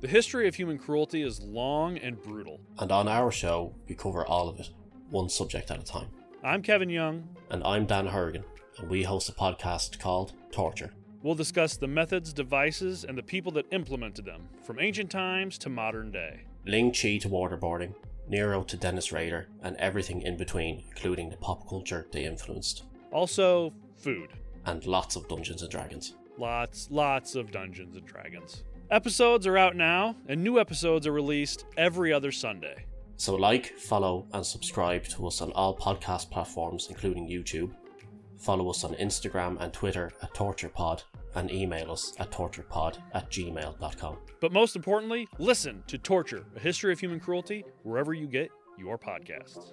The history of human cruelty is long and brutal. And on our show, we cover all of it, one subject at a time. I'm Kevin Young. And I'm Dan Horgan, and we host a podcast called Torture. We'll discuss the methods, devices, and the people that implemented them, from ancient times to modern day. Ling Chi to waterboarding, Nero to Dennis Rader, and everything in between, including the pop culture they influenced. Also, food. And lots of Dungeons and Dragons. Lots, lots of Dungeons and Dragons. Episodes are out now, and new episodes are released every other Sunday. So, like, follow, and subscribe to us on all podcast platforms, including YouTube. Follow us on Instagram and Twitter at TorturePod, and email us at torturepod at gmail.com. But most importantly, listen to Torture, a history of human cruelty, wherever you get your podcasts.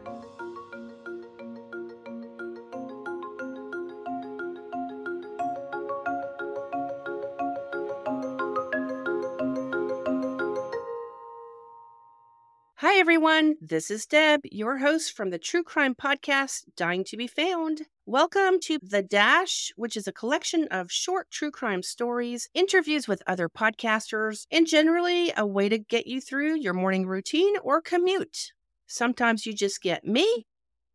Everyone. This is Deb, your host from the true crime podcast, Dying to Be Found. Welcome to The Dash, which is a collection of short true crime stories, interviews with other podcasters, and generally a way to get you through your morning routine or commute. Sometimes you just get me,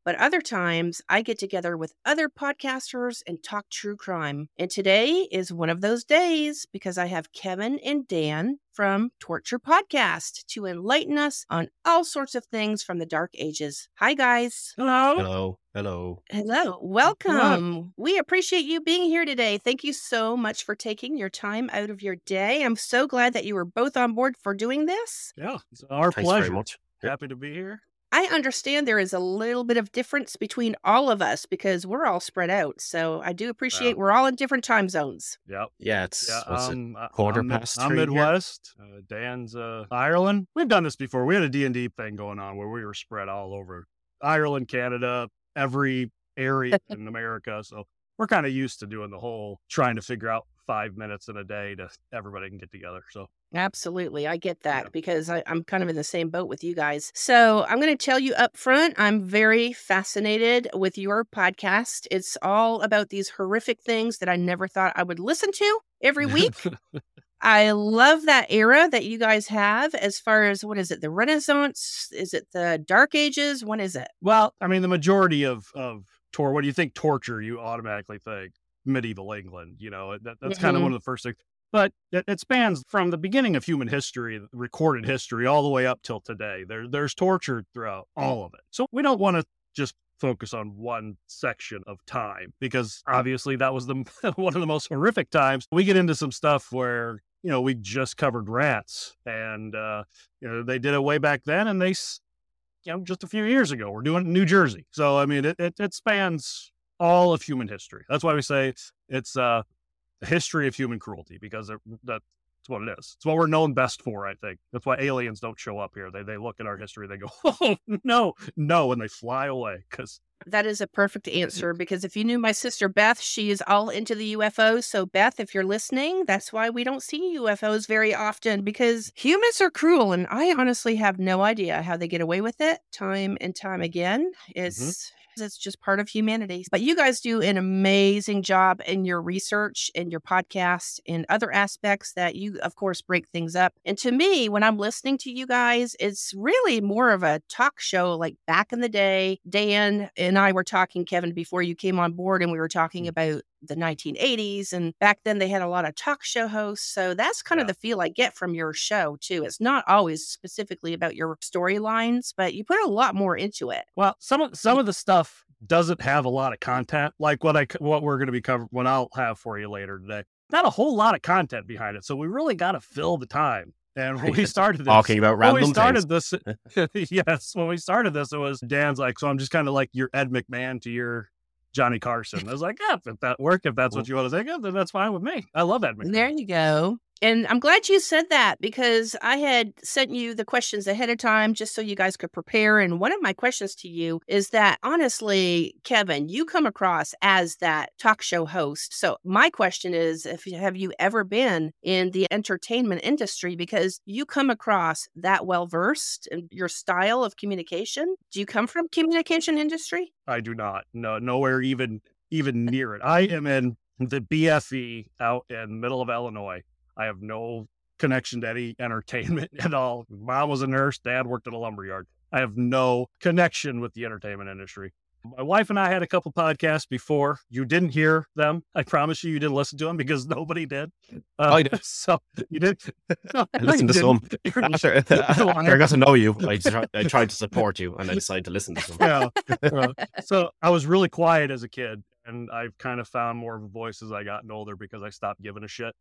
but other times I get together with other podcasters and talk true crime. And today is one of those days because I have Kevin and Dan from Torture Podcast to enlighten us on all sorts of things from the dark ages. Hi, guys. Hello. Hello. Hello. Hello. Welcome. We appreciate you being here today. Thank you so much for taking your time out of your day. I'm so glad that you were both on board for doing this. Yeah, it's our Thanks pleasure. very much. Happy to be here. I understand there is a little bit of difference between all of us because we're all spread out. So I do appreciate Wow. we're all in different time zones. Yep. Yeah, it's Yeah, what's um, I- quarter I'm, past I'm three here? Midwest. Uh, Dan's uh, Ireland. We've done this before. We had a D&D thing going on where we were spread all over Ireland, Canada, every area in America. So we're kind of used to doing the whole trying to figure out five minutes in a day to everybody can get together. So Absolutely. I get that Yeah. because I, I'm kind of in the same boat with you guys. So I'm going to tell you up front, I'm very fascinated with your podcast. It's all about these horrific things that I never thought I would listen to every week. I love that era that you guys have as far as what is it, the Renaissance? Is it the Dark Ages? When is it? Well, I mean, the majority of of tor. What do you think torture? You automatically think medieval England. You know, that, that's kind of one mm-hmm. of the first things. But it, it spans from the beginning of human history, recorded history, all the way up till today. There, there's torture throughout all of it. So we don't want to just focus on one section of time because obviously that was the one of the most horrific times. We get into some stuff where you know we just covered rats, and uh, you know they did it way back then, and they you know, just a few years ago. We're doing New Jersey. So, I mean, it, it, it spans all of human history. That's why we say it's uh, the history of human cruelty because it, that's what it is. It's what we're known best for, I think. That's why aliens don't show up here. They, they look at our history, they go, oh, no, no, and they fly away because That is a perfect answer because if you knew my sister Beth, she is all into the UFOs. So, Beth, if you're listening, that's why we don't see UFOs very often because humans are cruel. And I honestly have no idea how they get away with it time and time again. Mm-hmm. It's. It's just part of humanity. But you guys do an amazing job in your research and your podcast and other aspects that you, of course, break things up. And to me, when I'm listening to you guys, it's really more of a talk show like back in the day. Dan and I were talking, Kevin, before you came on board, and we were talking mm. about the 1980s. And back then they had a lot of talk show hosts. So that's kind of the feel I get from your show, too. It's not always specifically about your storylines, but you put a lot more into it. Well, some of some of the stuff doesn't have a lot of content, like what I what we're going to be covering, what I'll have for you later today. Not a whole lot of content behind it, so we really got to fill the time. And when we started this, Talking about when we random started things. this, yes, when we started this, it was Dan's like, so I'm just kind of like your Ed McMahon to your Johnny Carson. I was like, yeah, if that work, if that's what you want to think of, then that's fine with me. I love Ed McMahon. There you go. And I'm glad you said that because I had sent you the questions ahead of time just so you guys could prepare. And one of my questions to you is that honestly, Kevin, you come across as that talk show host. So my question is if have you ever been in the entertainment industry because you come across that well versed in your style of communication? Do you come from communication industry? I do not. No, nowhere even even near it. I am in the BFE out in middle of Illinois. I have no connection to any entertainment at all. Mom was a nurse, dad worked at a lumberyard. I have no connection with the entertainment industry. My wife and I had a couple podcasts before. You didn't hear them. I promise you, you didn't listen to them because nobody did. Uh, I did. So you did. No, I listened to some. After, after I got to know you, I, try, I tried to support you and I decided to listen to some. yeah. Uh, so I was really quiet as a kid, and I've kind of found more of a voice as I gotten older because I stopped giving a shit.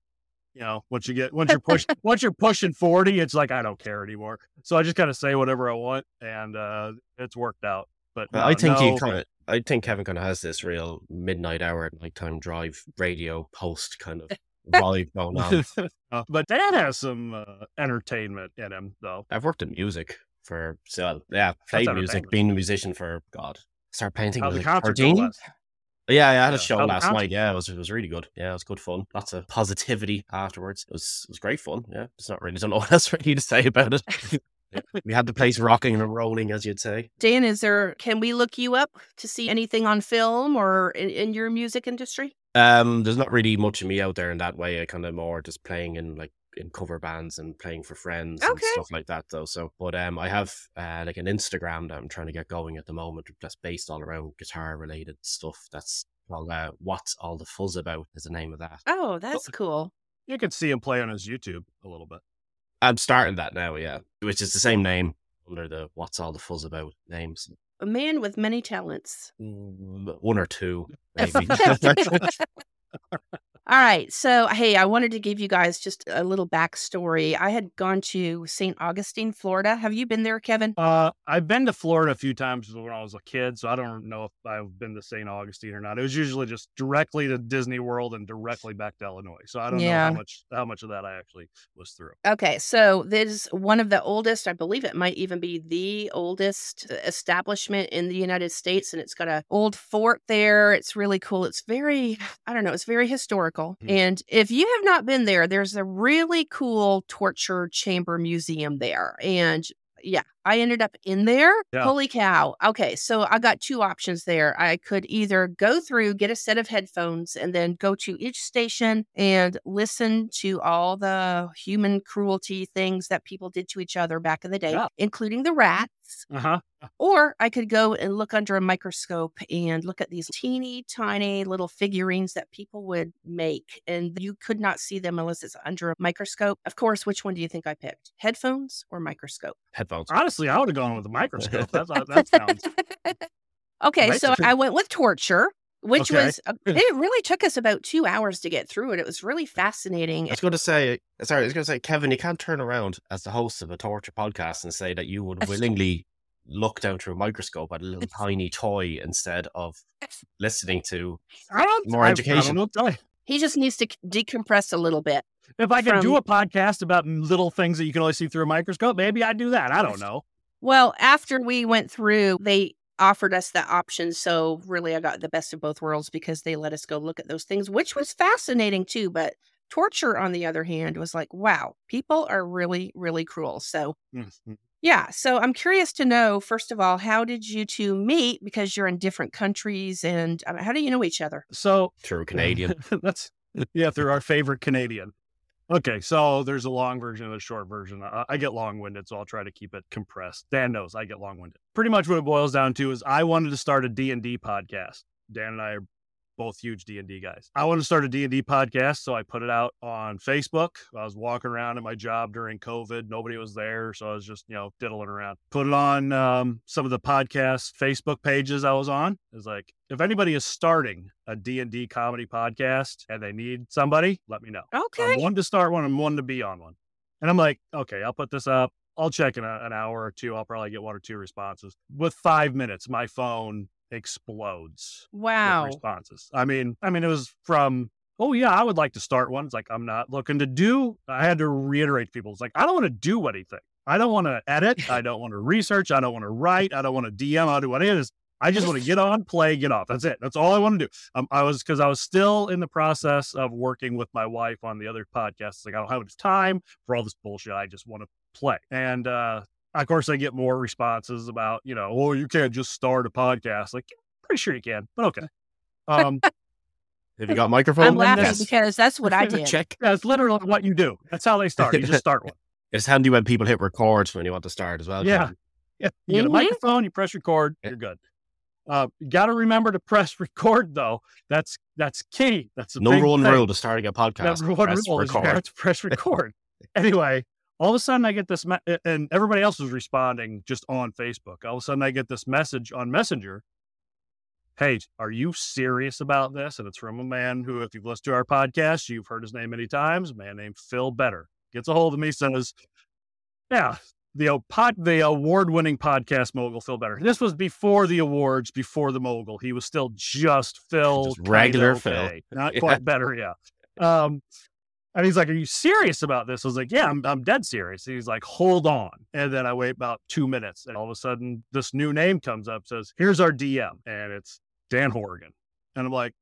You know, once you get once you're push once you're pushing forty, it's like I don't care anymore. So I just kind of say whatever I want, and uh, it's worked out. But But no, I think no, he kind of, I think Kevin kind of has this real midnight hour, nighttime drive radio post kind of vibe going on. Uh, but Dan has some uh, entertainment in him, though. I've worked in music for, so yeah, played music, entertainment. been a musician for, God, Start painting How's was the like concert 13? last? Yeah, yeah, I had Yeah. a show How'd last night. Yeah, it was it was really good. Yeah, it was good fun. Lots of positivity afterwards. It was it was great fun. Yeah, it's not really I don't know what else really to say about it. Yeah, we had the place rocking and rolling, as you'd say. Dan, is there can we look you up to see anything on film or in, in your music industry? Um, there's not really much of me out there in that way. I kind of more just playing in like in cover bands and playing for friends and stuff like that though. So, but um, I have uh, like an Instagram that I'm trying to get going at the moment that's based all around guitar related stuff. That's called uh, "What's All the Fuzz About" is the name of that. Oh, that's cool. You can see him play on his YouTube a little bit. I'm starting that now, yeah, which is the same name under the "What's All the Fuzz About" names. A man with many talents. Mm, One or two, maybe. All right. So, hey, I wanted to give you guys just a little backstory. I had gone to St. Augustine, Florida. Have you been there, Kevin? Uh, I've been to Florida a few times when I was a kid, so I don't know if I've been to St. Augustine or not. It was usually just directly to Disney World and directly back to Illinois. So I don't know how much how much of that I actually was through. Okay. So, this is one of the oldest, I believe it might even be the oldest establishment in the United States. And it's got a old fort there. It's really cool. It's very, I don't know, it's very historical. Mhm. And if you have not been there, there's a really cool torture chamber museum there. And yeah, I ended up in there. Yeah. Holy cow. Okay, so I got two options there. I could either go through, get a set of headphones, and then go to each station and listen to all the human cruelty things that people did to each other back in the day, Yeah. including the rats. Uh huh. Or I could go and look under a microscope and look at these teeny tiny little figurines that people would make. And you could not see them unless it's under a microscope. Of course, which one do you think I picked? Headphones or microscope? Headphones. Honestly, I would have gone with the microscope. That's that sounds. okay, Right. so I went with torture. Which Okay. was, uh, it really took us about two hours to get through it. It was really fascinating. I was going to say, sorry, I was going to say, Kevin, you can't turn around as the host of a torture podcast and say that you would willingly look down through a microscope at a little tiny toy instead of listening to. I don't More I- I education. don't know what to tell you. He just needs to decompress a little bit. If I could From- do a podcast about little things that you can only see through a microscope, maybe I'd do that. I don't know. Well, after we went through, they offered us that option. So really, I got the best of both worlds because they let us go look at those things, which was fascinating too. But torture, on the other hand, was like, wow, people are really, really cruel. So Mhm. Yeah. So I'm curious to know, first of all, how did you two meet? Because you're in different countries, and um, how do you know each other? So Through Canadian. That's yeah, through our favorite Canadian. Okay, so there's a long version and a short version. I, I get long winded, so I'll try to keep it compressed. Dan knows I get long winded. Pretty much what it boils down to is I wanted to start a D and D podcast. Dan and I are both huge D&D guys. I wanted to start a D&D podcast, so I put it out on Facebook. I was walking around at my job during COVID. Nobody was there, so I was just, you know, diddling around. Put it on um, some of the podcast Facebook pages I was on. It's like, if anybody is starting a D&D comedy podcast and they need somebody, let me know. Okay. I'm one to start one, I'm one to be on one. And I'm like, okay, I'll put this up. I'll check in a, an hour or two. I'll probably get one or two responses. With five minutes, my phone explodes Wow. responses. I mean, I mean, it was from oh yeah, I would like to start one. It's like I'm not looking to do. I had to reiterate to people. It's like I don't want to do anything. I don't want to edit. I don't want to research. I don't want to write. I don't want to DM. I don't do what it is. I just want to get on, play, get off. That's it. That's all I want to do. Um, I was because I was still in the process of working with my wife on the other podcasts. Like I don't have enough time for all this bullshit. I just want to play. And uh, of course, I get more responses about you know, oh, you can't just start a podcast. Like, pretty sure you can, but okay. Um, Have you got a microphone? I'm laughing Yes. because that's what I did. Check. that's literally what you do. That's how they start. You just start one. It's handy when people hit record when you want to start as well. Yeah. Yeah, you get a Mhm. microphone, you press record, Yeah. you're good. Uh, you got to remember to press record though. That's that's key. That's the Number big one thing. rule to starting a podcast. Number one press rule is record. have to press record. anyway, all of a sudden I get this, me- and everybody else was responding just on Facebook. All of a sudden I get this message on Messenger. Hey, are you serious about this? And it's from a man who, if you've listened to our podcast, you've heard his name many times. A man named Phil Better gets a hold of me, says, "Yeah, the pod, the award-winning podcast mogul Phil Better. This was before the awards, before the mogul. He was still just Phil, Just regular Phil. okay. not Yeah. quite better. Yeah. Um, and he's like, "Are you serious about this?" I was like, "Yeah, I'm, I'm dead serious." He's like, "Hold on," and then I wait about two minutes, and all of a sudden, this new name comes up, says, "Here's our DM," and it's Dan Horgan, and I'm like,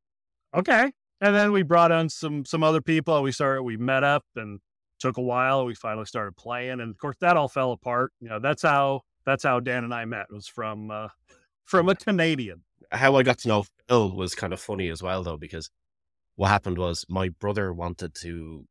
"Okay." And then we brought on some some other people. We started, we met up, and took a while. We finally started playing, and of course, that all fell apart. You know, that's how that's how Dan and I met. Was from uh, from a Canadian. How I got to know Phil was kind of funny as well, though, because what happened was my brother wanted to,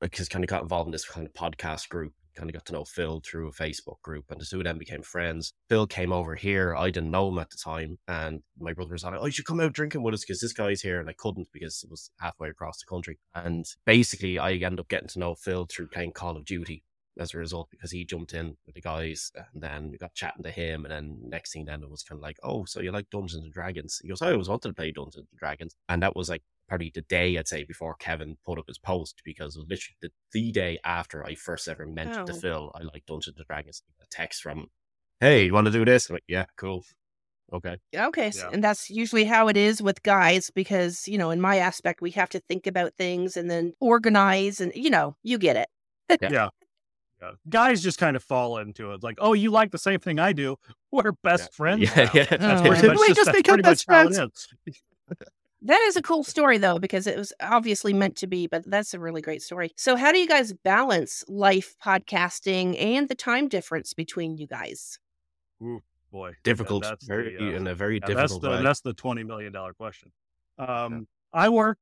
because kind of got involved in this kind of podcast group, kind of got to know Phil through a Facebook group, and the two of them became friends. Phil came over here. I didn't know him at the time, and my brother was like, "Oh, you should come out drinking with us because this guy's here," and I couldn't because it was halfway across the country. And basically, I ended up getting to know Phil through playing Call of Duty as a result because he jumped in with the guys and then we got chatting to him and then next thing then it was kind of like oh so you like dungeons and dragons he goes i always wanted to play dungeons and dragons and that was like probably the day i'd say before kevin put up his post because it was literally the, the day after i first ever mentioned to Oh. phil i like dungeons and dragons a text from hey you want to do this I'm like yeah cool okay Okay, s- Yeah. and that's usually how it is with guys because you know, in my aspect, we have to think about things and then organize, and you know, you get it. Yeah. Guys just kind of fall into it. Like, oh, you like the same thing I do. We're best Yeah. friends. yeah now." yeah That's Oh. pretty much We just, just that's become best friends. is. That is a cool story though, because it was obviously meant to be, but that's a really great story. So, how do you guys balance life podcasting and the time difference between you guys? Boy, difficult that's very the, uh, in a very yeah, that's difficult the way that's the twenty million dollar question. Um, I work.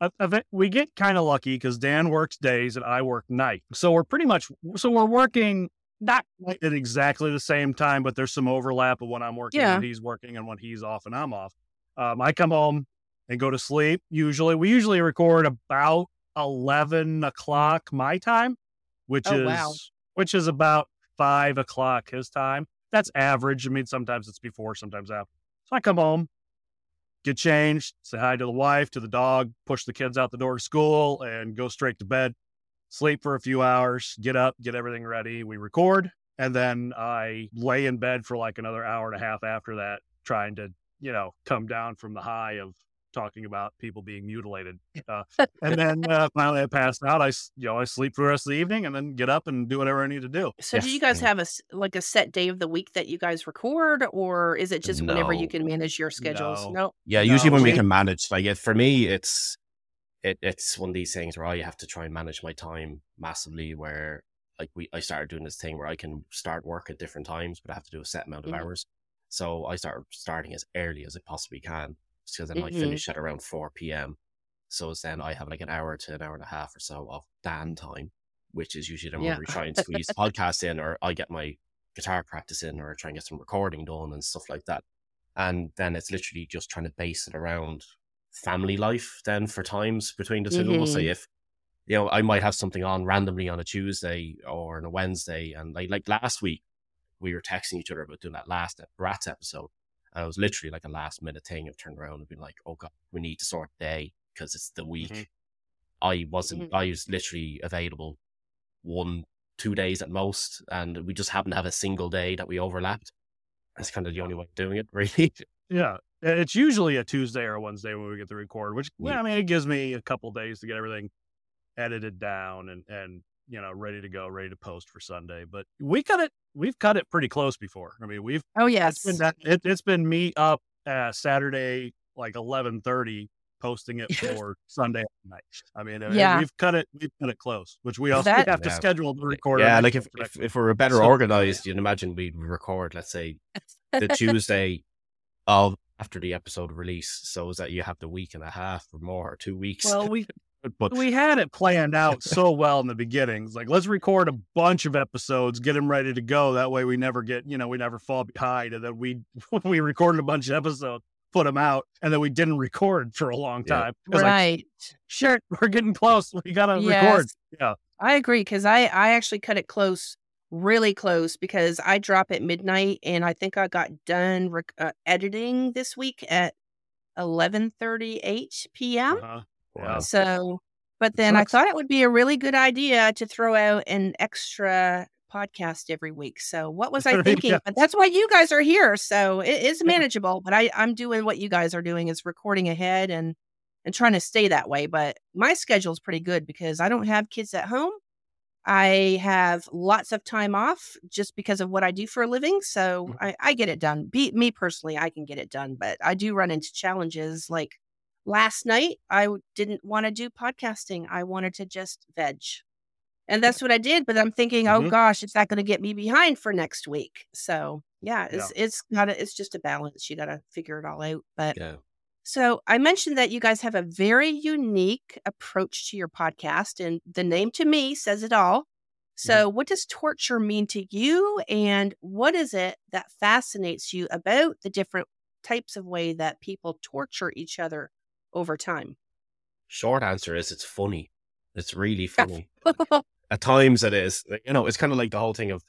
I- I think we get kind of lucky because Dan works days and I work night, so we're pretty much so we're working not at exactly the same time, but there's some overlap of when I'm working, Yeah. when he's working, and when he's off and I'm off. Um, I come home and go to sleep. Usually, we usually record about eleven o'clock my time, which Oh, is wow. which is about five o'clock his time. That's average. I mean, sometimes it's before, sometimes after. So I come home, get changed, say hi to the wife, to the dog, push the kids out the door to school, and go straight to bed. Sleep for a few hours, get up, get everything ready. We record, and then I lay in bed for like another hour and a half after that, trying to, you know, come down from the high of talking about people being mutilated. Uh, and then uh, finally I passed out. I, s- you know, I sleep for the rest of the evening and then get up and do whatever I need to do. So, do you guys have a s- like a set day of the week that you guys record, or is it just whenever you can manage your schedules? No. No. Yeah, usually No, when we we- can manage, like it, for me, it's it, it's one of these things where I have to try and manage my time massively. Where like we, I started doing this thing where I can start work at different times, but I have to do a set amount of Mhm. hours. So I start starting as early as I possibly can, because then I Mhm. finish at around four p.m. So it's then I have like an hour to an hour and a half or so of Dan time, which is usually then Yeah. when we try and squeeze podcasts in, or I get my guitar practice in, or try and get some recording done and stuff like that and then it's literally just trying to base it around family life then for times between the 2 of us. So if you know, I might have something on randomly on a Tuesday or on a Wednesday, and like like last week, we were texting each other about doing that last Rats episode, and it was literally like a last minute thing. I've turned around and been like, "Oh God, we need to sort day because it's the week." Mhm. I wasn't. Mhm. I was literally available one, two days at most, and we just happened to have a single day that we overlapped. That's kind of the only way of doing it, really. Yeah. It's usually a Tuesday or a Wednesday when we get the record, which Yeah. I mean it gives me a couple days to get everything edited down and and you know ready to go, ready to post for Sunday. But we cut it. We've cut it pretty close before. I mean, we've Oh it's yes. been that, it, it's been me up uh, Saturday like eleven thirty posting it for Sunday night. I mean, uh, Yeah. we've cut it. We've cut it close, which we also That- have to Yeah. schedule to record. our Yeah, like if, if if we were better So- organized, you'd imagine we'd record, let's say, the Tuesday of after the episode release, so is that you have the week and a half or more, or two weeks. well, we but we had it planned out so well in the beginning. It's like let's record a bunch of episodes, get them ready to go. That way, we never get you know we never fall behind. And then we we recorded a bunch of episodes, put them out, and then we didn't record for a long Yeah. time. Like, right. shit, we're getting close. We gotta record. Yes. Yeah. I agree because I I actually cut it close, really close because I drop at midnight and I think I got done rec- uh, editing this week at eleven thirty eight p.m. Uh-huh. Wow. So, but then I thought it would be a really good idea to throw out an extra podcast every week. So, what was I Yeah. thinking? But that's why you guys are here. So it is manageable. But I, I'm doing what you guys are doing is recording ahead and and trying to stay that way. But my schedule is pretty good because I don't have kids at home. I have lots of time off just because of what I do for a living. So Mhm. I, I get it done. Be, me personally, I can get it done. But I do run into challenges like last night I didn't want to do podcasting i wanted to just veg. And that's what i did but i'm thinking oh Mhm. gosh is that going to get me behind for next week. So yeah it's it's gotta it's just a balance you gotta figure it all out but yeah. so i mentioned that you guys have a very unique approach to your podcast and the name to me says it all. So what does torture mean to you and what is it that fascinates you about the different types of way that people torture each other over time Short answer is it's funny. It's really funny. At times it is. You know, it's kind of like the whole thing of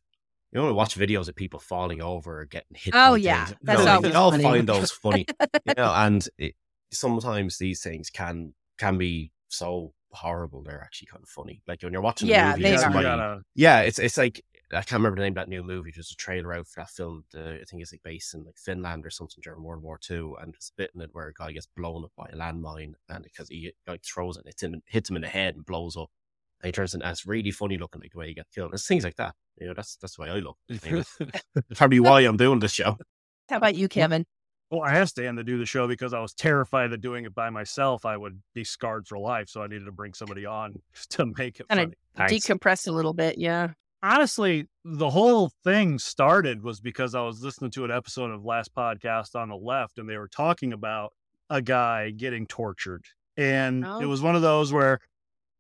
you know, watch videos of people falling over or getting hit. Oh, yeah. things. That's You know, like, always we all funny. find those funny. you know, and it, sometimes these things can can be so horrible. They're actually kind of funny. Like when you're watching Yeah, a movie, they and are. somebody, yeah, it's it's like I can't remember the name of that new movie. There's a trailer out for that film. The, I think it's like based in like Finland or something during World War Two, and there's a bit in it where a guy gets blown up by a landmine, and because he like throws it, it's him, hits him in the head and blows up. And he turns in, and it's really funny looking, like the way he gets killed. It's things like that. You know, that's that's the way I look. You know, It's probably why I'm doing this show. how about you kevin Well, I asked Dan to do the show because I was terrified that doing it by myself, I would be scarred for life. So I needed to bring somebody on to make it Kinda funny. Thanks. decompress a little bit yeah honestly, the whole thing started was because I was listening to an episode of Last Podcast on the Left, and they were talking about a guy getting tortured, and Oh. it was one of those where,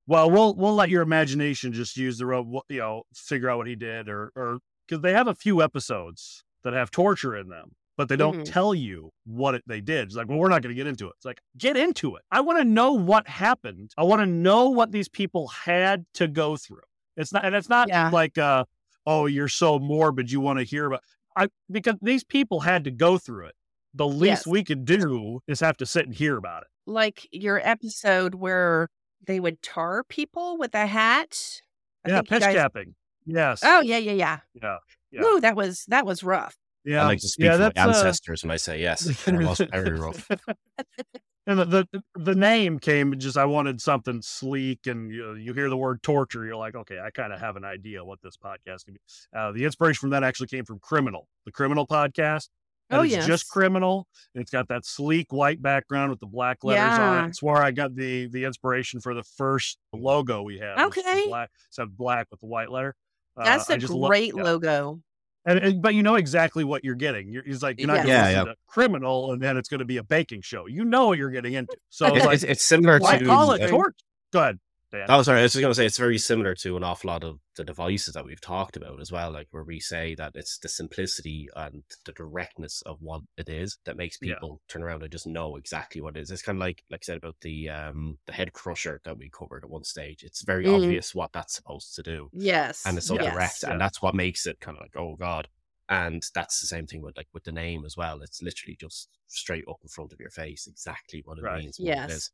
well, we'll we'll let your imagination just use the rope, you know, figure out what he did, or or because they have a few episodes that have torture in them. But they don't Mhm. tell you what it, they did. It's like, well, we're not going to get into it. It's like, get into it. I want to know what happened. I want to know what these people had to go through. It's not, and it's not Yeah. like, uh, oh, you're so morbid, you want to hear about. I because these people had to go through it. The least Yes. we could do is have to sit and hear about it. like your episode where they would tar people with a hat I yeah, think pitch guys- capping. Yes. oh yeah yeah yeah yeah. Yeah. Ooh, that was that was rough Yeah. I like to speak yeah, for my that's, uh, ancestors when I say yes. It was very rough. and the, the the name came just I wanted something sleek, and you, you hear the word torture, you're like, okay, I kind of have an idea what this podcast can be. Uh, the inspiration from that actually came from Criminal, the Criminal podcast. And Oh, it's yes. just criminal. and It's got that sleek white background with the black letters on it. It's where I got the the inspiration for the first logo we have. Okay. black, it's a black with the white letter. Uh, that's I a lo- great yeah. logo And, and- but you know exactly what you're getting. You're, he's like, you're not Yeah. going to Yeah, listen yeah. to criminal, and then it's going to be a baking show. You know what you're getting into. So It's, it's like, it's, it's similar why to. call it torture? Go ahead, Dan. Oh, sorry. I was just going to say it's very similar to an awful lot of the devices that we've talked about as well. Like where we say that it's the simplicity and the directness of what it is that makes Yeah. people turn around and just know exactly what it is. It's kind of like, like I said about the um the head crusher that we covered at one stage. It's very Mhm. obvious what that's supposed to do, yes and it's so yes. direct, Yeah. and that's what makes it kind of like, oh god. And that's the same thing with like with the name as well. It's literally just straight up in front of your face, exactly what it Right. means. what Yes. it is.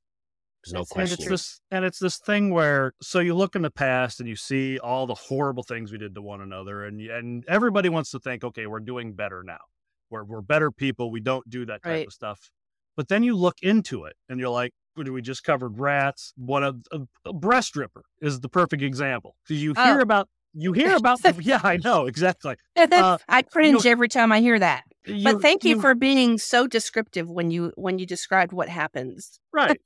There's no That's and it's this and it's this thing where so you look in the past and you see all the horrible things we did to one another and and everybody wants to think okay we're doing better now We're we're better people. We don't do that type Right. of stuff. But then you look into it and you're like, do we just covered rats? What a, a, a breast ripper is the perfect example. Because you hear Oh. about you hear about the, yeah, I know exactly. Uh, I cringe every time I hear that. You- But thank you, for being so descriptive when you when you described what happens. right.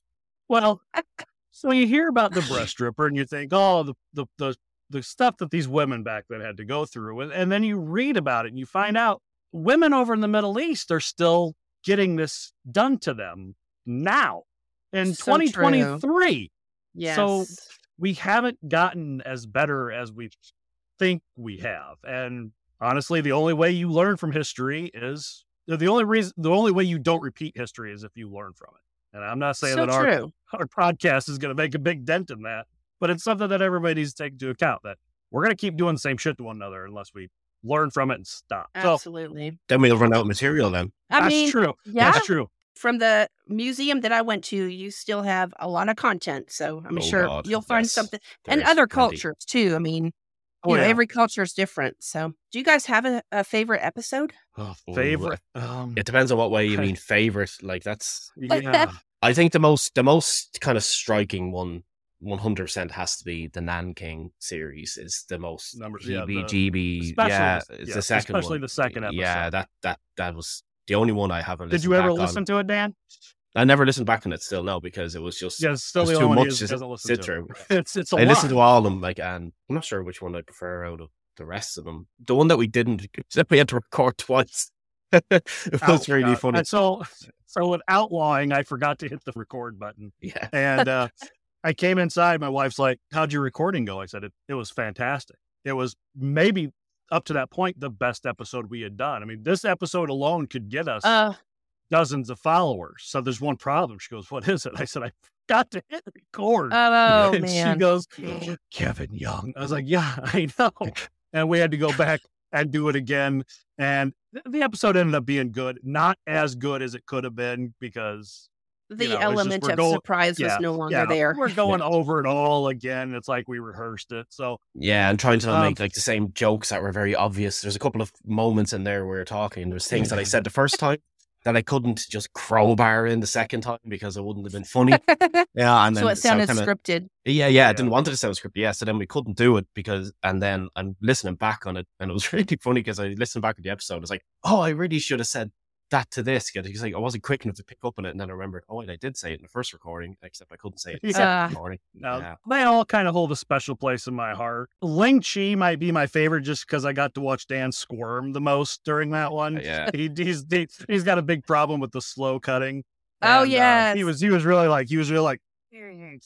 Well, so you hear about the breast ripper and you think, oh, the the the, the stuff that these women back then had to go through, and, and then you read about it and you find out women over in the Middle East are still getting this done to them now in So true. 2023. Yes. So- We haven't gotten as better as we think we have, and honestly, the only way you learn from history is the only reason the only way you don't repeat history is if you learn from it. And I'm not saying so that our true. our podcast is going to make a big dent in that, but it's something that everybody needs to take into account that we're going to keep doing the same shit to one another unless we learn from it and stop. So Absolutely. Then we'll run out of material then. I that's mean, true. yeah. That's true. from the museum that I went to, you still have a lot of content. So I'm Oh, sure God, you'll find yes. something and other plenty. cultures too. I mean, Oh, you know, yeah. every culture is different. So, do you guys have a, a favorite episode? Oh, favorite. Um, It depends on what way you mean favorite. Like that's yeah. I think the most the most kind of striking one 100% has to be the Nanking series is the most Number- yeah, the- GB especially yeah the- it's yeah, the second especially one. the second episode yeah that that that was the only one I haven't Did you ever back listen on. to it, Dan? I never listened back on it still no because it was just Yeah, it's still It's the too much he to doesn't sit to. through. It's it's a I lot. listened to all of them like and I'm not sure which one I prefer out of the rest of them the one that we didn't except we had to record twice it was Oh, really God. funny And so, so with outlawing, I forgot to hit the record button, yeah and uh, I came inside. My wife's like, "How'd your recording go?" I said, "It it was fantastic. It was maybe up to that point the best episode we had done. I mean, this episode alone could get us Uh, dozens of followers. So there's one problem." She goes, "What is it?" I said, "I forgot to hit the record." oh and she goes, Kevin Young. I was like, yeah, I know. And we had to go back and do it again. And th- the episode ended up being good, not as good as it could have been because the you know, it's just element of going- surprise yeah, was no longer yeah, there. we're going over it all again. It's like we rehearsed it. So Yeah, and trying to Um, make like the same jokes that were very obvious. There's a couple of moments in there where we were talking. There's things that I said the first time that I couldn't just crowbar in the second time because it wouldn't have been funny. Yeah, and then so it sounded kinda- scripted. Yeah, yeah, I didn't want it to sound scripted. Yeah, so then we couldn't do it because, and then I'm listening back on it, and it was really funny because I listened back at the episode. I was like, oh, I really should have said that to this because like I wasn't quick enough to pick up on it, and then I remembered, oh, wait, I did say it in the first recording, except I couldn't say it in the Yeah. second recording. now Yeah. they all kind of hold a special place in my heart. Ling Chi might be my favorite just because I got to watch Dan squirm the most during that one. Yeah. He, he's he, he's got a big problem with the slow cutting. Oh, yeah, uh, he was he was really like he was really like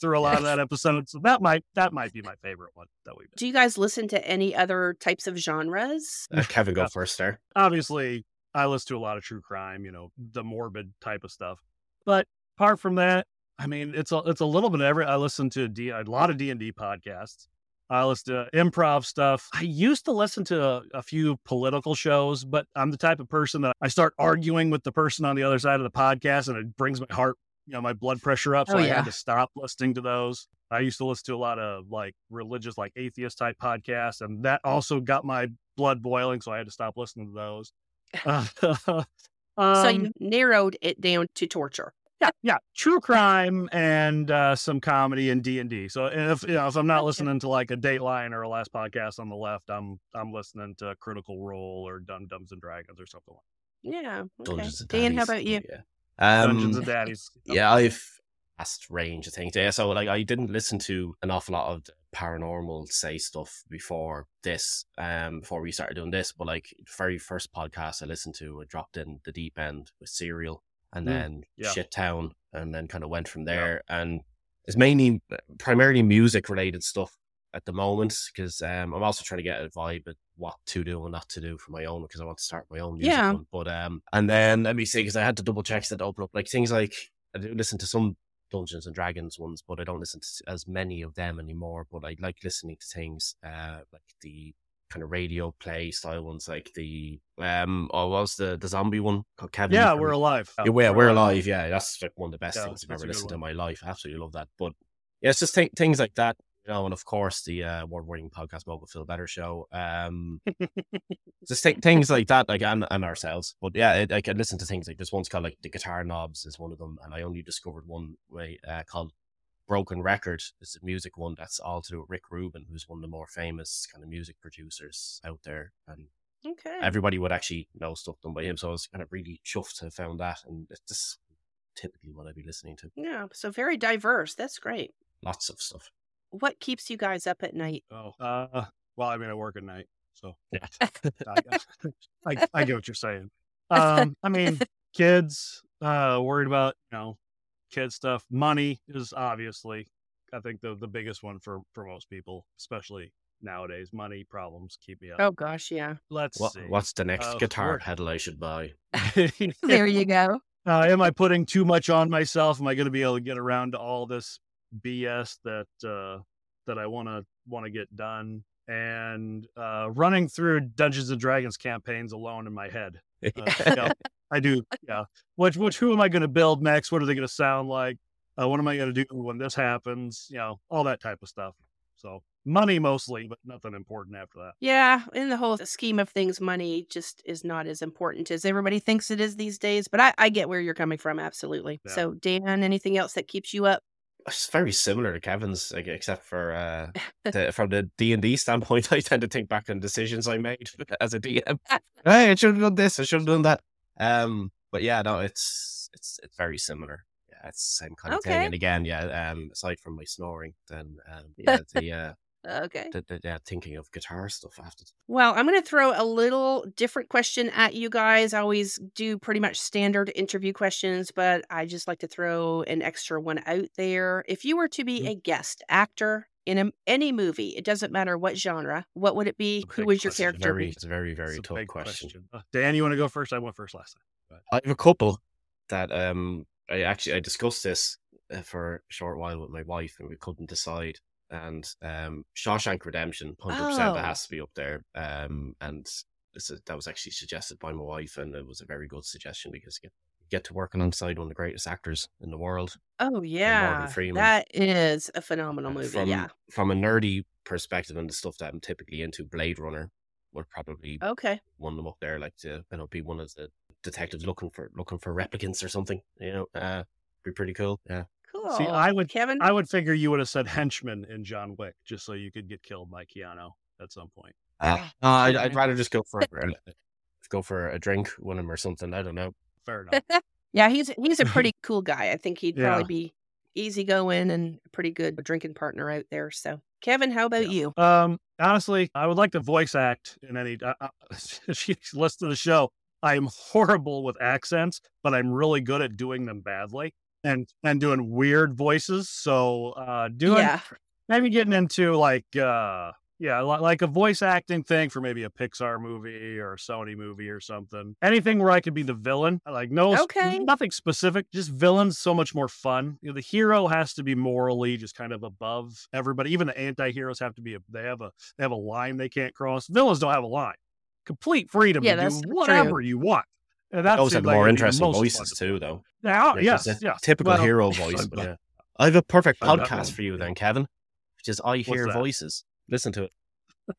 through a lot of that episode. So that might that might be my favorite one that we've done. Do you guys listen to any other types of genres? Uh, Kevin, go Yeah. first there. Obviously, I listen to a lot of true crime, you know, the morbid type of stuff. But apart from that, I mean, it's a it's a little bit of every. I listen to D, a lot of D and D podcasts. I listen to improv stuff. I used to listen to a, a few political shows, but I'm the type of person that I start arguing with the person on the other side of the podcast, and it brings my heart, you know, my blood pressure up. So Oh, I had to stop listening to those. I used to listen to a lot of like religious, like atheist type podcasts, and that also got my blood boiling. So I had to stop listening to those. Uh, so um, you narrowed it down to torture. yeah, yeah, true crime and uh, some comedy and D and D. So if you know if I'm not Gotcha. listening to like a Dateline or a Last Podcast on the left, I'm I'm listening to Critical Role or Dun Dumbs and Dragons or something like Yeah. Okay. Dungeons and Dan, how about you? Yeah. Um, Dungeons and Daddies. yeah, I've vast range of things. Yeah, so like I didn't listen to an awful lot of paranormal say stuff before this, um, before we started doing this. But like the very first podcast I listened to, I dropped in the deep end with Serial, and Mm, then yeah. Shit Town, and then kind of went from Yeah. there. And it's mainly primarily music related stuff at the moment because um, I'm also trying to get a vibe at what to do and not to do for my own because I want to start my own music Yeah. one. But um, and then let me see because I had to double check that open up like things like I do listen to some Dungeons and Dragons ones, but I don't listen to as many of them anymore. But I like listening to things uh, like the kind of radio play style ones, like the um, oh, what was the the zombie one called Kevin? Yeah, from- we're alive. yeah, we're, we're alive. Yeah, that's like one of the best Yeah, things I've ever listened to in my life. I absolutely love that. But yeah, it's just th- things like that, you know. And of course, the uh, award-winning podcast "Mogul Phil Better" show. Um, just th- things like that, like and, and ourselves. But yeah, it, like I listen to things like this one's called like the Guitar Knobs is one of them, and I only discovered one way uh, called Broken Record. It's a music one that's all to do with Rick Rubin, who's one of the more famous kind of music producers out there, and Okay. everybody would actually know stuff done by him. So I was kind of really chuffed to have found that, and it's just typically what I'd be listening to. yeah. So very diverse. That's great. Lots of stuff. What keeps you guys up at night? Oh, uh, well, I mean, I work at night, so Yeah. I, I, I get what you're saying. Um, I mean, kids, uh, worried about you know, kid stuff. Money is obviously, I think the the biggest one for for most people, especially nowadays. Money problems keep me up. Oh gosh, yeah. Let's What, see. what's the next Uh, guitar work. pedal I should buy? There you go. uh, am I putting too much on myself? Am I going to be able to get around to all this BS that uh, that I want to want to get done? And uh, running through Dungeons and Dragons campaigns alone in my head. Uh, yeah, I do. Yeah. Which which who am I going to build next? What are they going to sound like? Uh, what am I going to do when this happens? You know, all that type of stuff. So money mostly, but nothing important after that. Yeah, in the whole scheme of things, money just is not as important as everybody thinks it is these days. But I, I get where you're coming from, absolutely. Yeah. So, Dan, anything else that keeps you up? It's very similar to Kevin's, like, except for uh, the, from the D and D standpoint. I tend to think back on decisions I made as a DM. hey, I should have done this. I should have done that. Um, but yeah, no, it's it's it's very similar. Yeah, it's the same kind of thing. And again, yeah, um, aside from my snoring, then um, yeah, the uh, Okay. the, the yeah, thinking of guitar stuff after. Well, I'm going to throw a little different question at you guys. I always do pretty much standard interview questions, but I just like to throw an extra one out there. If you were to be Mhm. a guest actor in a, any movie, it doesn't matter what genre, what would it be? It's Who big was your character? Very, it's a very very a tough big question. Uh, Dan, you want to go first? I went first last time. I have a couple that um I actually I discussed this uh, for a short while with my wife and we couldn't decide. And um Shawshank Redemption, hundred percent, Oh. that has to be up there. Um, and that was actually suggested by my wife, and it was a very good suggestion because you get, to work alongside one of the greatest actors in the world. Oh, yeah. Freeman. That is a phenomenal Uh, movie. From yeah. from a nerdy perspective and the stuff that I'm typically into, Blade Runner would probably Okay. one of them up there, like to you know be one of the detectives looking for looking for replicants or something. You know, uh, be pretty cool. Yeah. Cool. See, I would Kevin? I would figure you would have said henchman in John Wick just so you could get killed by Keanu at some point. Uh, no, I'd, I'd rather just go for a, go for a drink with him or something. I don't know. Fair enough. yeah, he's he's a pretty cool guy. I think he'd Yeah. probably be easygoing and a pretty good drinking partner out there. So, Kevin, how about you? Um, honestly, I would like to voice act in any. Uh, uh, if you listen to the show, I am horrible with accents, but I'm really good at doing them badly and and doing weird voices. So, uh, doing Yeah. maybe getting into like uh yeah like a voice acting thing for maybe a pixar movie or a sony movie or something anything where i could be the villain like no Okay. nothing specific just villains so much more fun you know, the hero has to be morally just kind of above everybody even the anti-heroes have to be a, they have a they have a line they can't cross villains don't have a line complete freedom Yeah, to do true. whatever you want and that's Those have the more interesting voices too, though. now, Like, yes, yes. typical Well, hero voice. But yeah. I have a perfect podcast for you then, Kevin, which is I Hear that? Voices. Listen to it.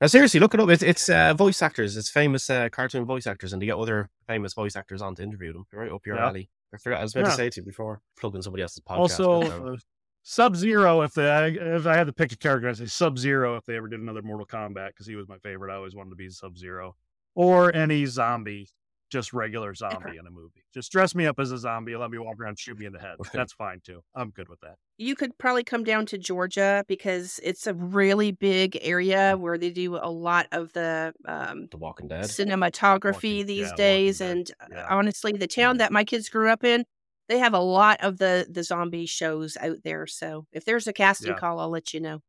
Now, seriously, look it up. It's, it's uh, voice actors. It's famous uh, cartoon voice actors, and they get other famous voice actors on to interview them. Right up your Yeah. alley. I forgot. I was about Yeah. to say to you before, plugging somebody else's podcast. Also, uh, Sub Zero. If they, if I had to pick a character, I'd say Sub Zero. If they ever did another Mortal Kombat, because he was my favorite. I always wanted to be Sub Zero, or any zombie, just regular zombie in a movie. Just dress me up as a zombie. Let me walk around, shoot me in the head. That's fine too. I'm good with that. You could probably come down to Georgia because it's a really big area Mm. where they do a lot of the um, The Walking Dead. cinematography Walking- these yeah, days. And uh, yeah. honestly, the town Mhm. that my kids grew up in, they have a lot of the the zombie shows out there. So if there's a casting Yeah. call, I'll let you know.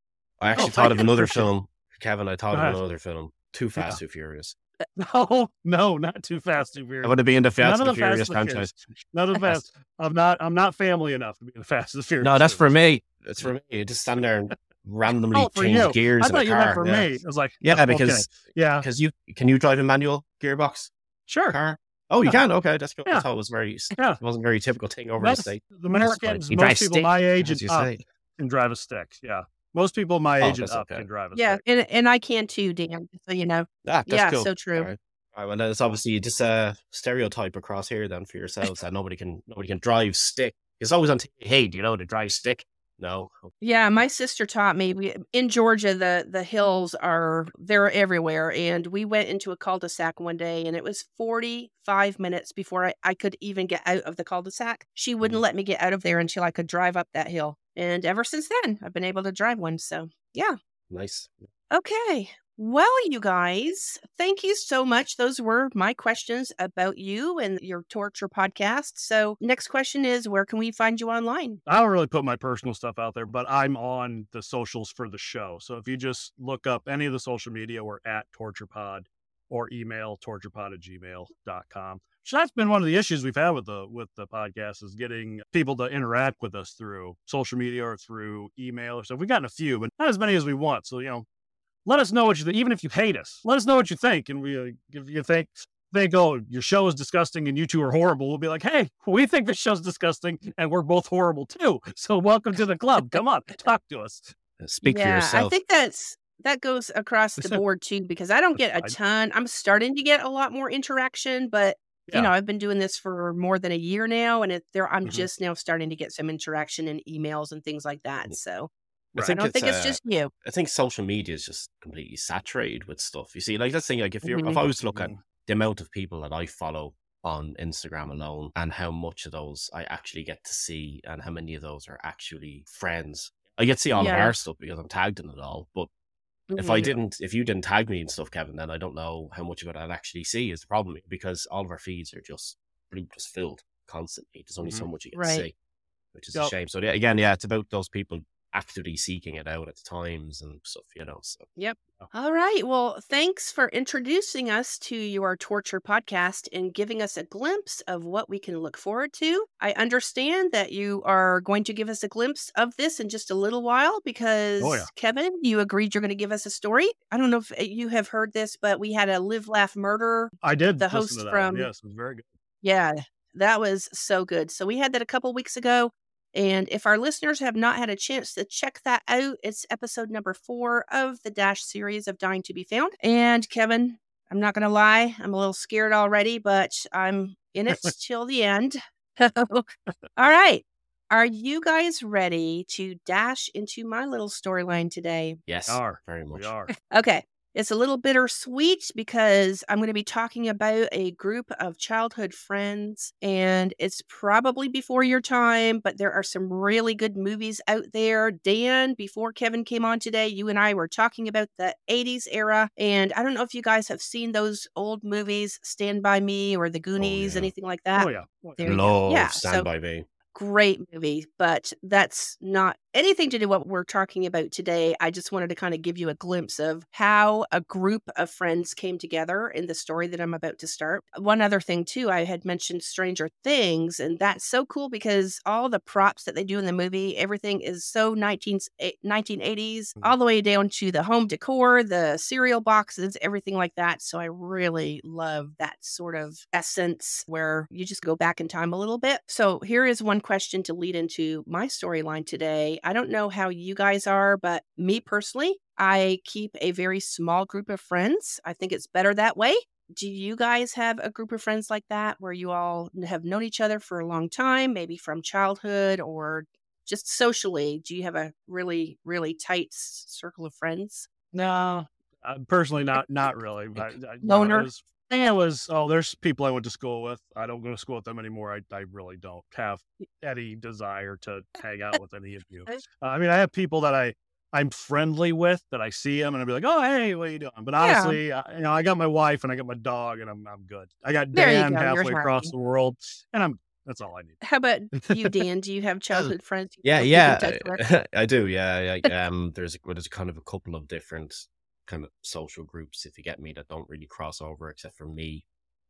I actually Oh, thought of another film, Kevin. I thought of another film. Too Fast, Too Furious. No, no, not too fast, too furious. I want to be in the Fast None and the the Furious Fast franchise. Furious. None of the fast. I'm not. I'm not family enough to be in the Fast and Furious. No, that's for me. That's for me. You just stand there and randomly Oh, change you. gears I thought a you car. meant for yeah. me. I was like, Yeah, oh, okay, because yeah, because you can you drive a manual gearbox sure. car? Oh, you Yeah. can. Okay, that's good. I Yeah. thought it was very. Yeah. It wasn't a very typical thing over Most- the state. the Americans, most people stick, my age as and you up say. can drive a stick. Yeah, most people my Oh, age and that's up okay. can drive a Yeah, stick. and and I can too, Dan. So you know. Ah, that's yeah, cool. so true. All right. Right, well, then it's obviously just a stereotype across here then for yourselves that nobody can nobody can drive stick. It's always on TV. Hey, do you know how to drive stick? No. Yeah, my sister taught me. We, in Georgia, the the hills are they're everywhere, and we went into a cul-de-sac one day, and it was forty five minutes before I, I could even get out of the cul-de-sac. She wouldn't let me get out of there until I could drive up that hill, and ever since then, I've been able to drive one. So yeah, Nice. Okay. Well, you guys, thank you so much. Those were my questions about you and your torture podcast. So, next question is where can we find you online? I don't really put my personal stuff out there, but I'm on the socials for the show. So if you just look up any of the social media, we're at TorturePod or email torturepod at gmail.com. So that's been one of the issues we've had with the with the podcast is getting people to interact with us through social media or through email or stuff. We've gotten a few, but not as many as we want. So, you know, let us know what you think. Even if you hate us, let us know what you think. And we, uh, if you think, think, oh, your show is disgusting and you two are horrible, we'll be like, hey, we think this show's disgusting and we're both horrible too. So welcome to the club. Come on, talk to us. Uh, Speak for yourself. I think that's that goes across the board too because I don't get a ton. I'm starting to get a lot more interaction, but Yeah. you know, I've been doing this for more than a year now, and it, there I'm Mhm. just now starting to get some interaction and emails and things like that. Mm. So I I think don't think it's uh, just you. I think social media is just completely saturated with stuff. You see, like the thing. Like if you're, if Mhm. I was to look at Mhm. the amount of people that I follow on Instagram alone, and how much of those I actually get to see, and how many of those are actually friends. I get to see all Yeah. of our stuff because I'm tagged in it all. But if I Mhm. didn't, if you didn't tag me and stuff, Kevin, then I don't know how much of it I'd actually see. Is the problem because all of our feeds are just just filled constantly. There's only so much you can Right. see, which is a shame. So yeah, again, yeah, it's about those people actively seeking it out at times and stuff, you know. So yep. All right. Well, thanks for introducing us to your torture podcast and giving us a glimpse of what we can look forward to. I understand that you are going to give us a glimpse of this in just a little while because, Oh, yeah. Kevin, you agreed you're going to give us a story. I don't know if uh, you have heard this, but we had a live, laugh, murder. I did The host from- one. Yes, it was very good. Yeah, that was so good. So we had that a couple weeks ago. And if our listeners have not had a chance to check that out, it's episode number four of the Dash series of Dying to Be Found. And Kevin, I'm not going to lie, I'm a little scared already, but I'm in it till the end. All right. Are you guys ready to dash into my little storyline today? yes, We are. very much. We are. Okay. It's a little bittersweet because I'm going to be talking about a group of childhood friends, and it's probably before your time, but there are some really good movies out there. Dan, before Kevin came on today, you and I were talking about the 80s era, and I don't know if you guys have seen those old movies, Stand By Me or The oh, Goonies, yeah. anything like oh, that. oh yeah. Oh, yeah. There you go. Love Yeah, Stand so- by Me. great movie, but that's not anything to do what we're talking about today. I just wanted to kind of give you a glimpse of how a group of friends came together in the story that I'm about to start. One other thing too, I had mentioned Stranger Things, and that's so cool because all the props that they do in the movie, everything is so 19, eh, 1980s, all the way down to the home decor, the cereal boxes, everything like that. So I really love that sort of essence where you just go back in time a little bit. So here is one question to lead into my storyline today. I don't know how you guys are, but me personally, I keep a very small group of friends. I think it's better that way. Do you guys have a group of friends like that where you all have known each other for a long time, maybe from childhood or just socially? Do you have a really, really tight circle of friends? No, uh, personally, not not really. But I, Loner? No, it I think it was. Oh, there's people I went to school with. I don't go to school with them anymore. I, I really don't have any desire to hang out with any of you. Uh, I mean, I have people that I I'm friendly with that I see them and I'll be like, oh hey, what are you doing? But Yeah. honestly, I, you know, I got my wife and I got my dog and I'm I'm good. I got There Dan go, you're halfway across happy. the world and I'm that's all I need. How about you, Dan? Do you have childhood friends? Yeah, still keep in yeah. I do. Yeah, yeah. Um, there's a, well, there's kind of a couple of different kind of social groups, if you get me, that don't really cross over, except for me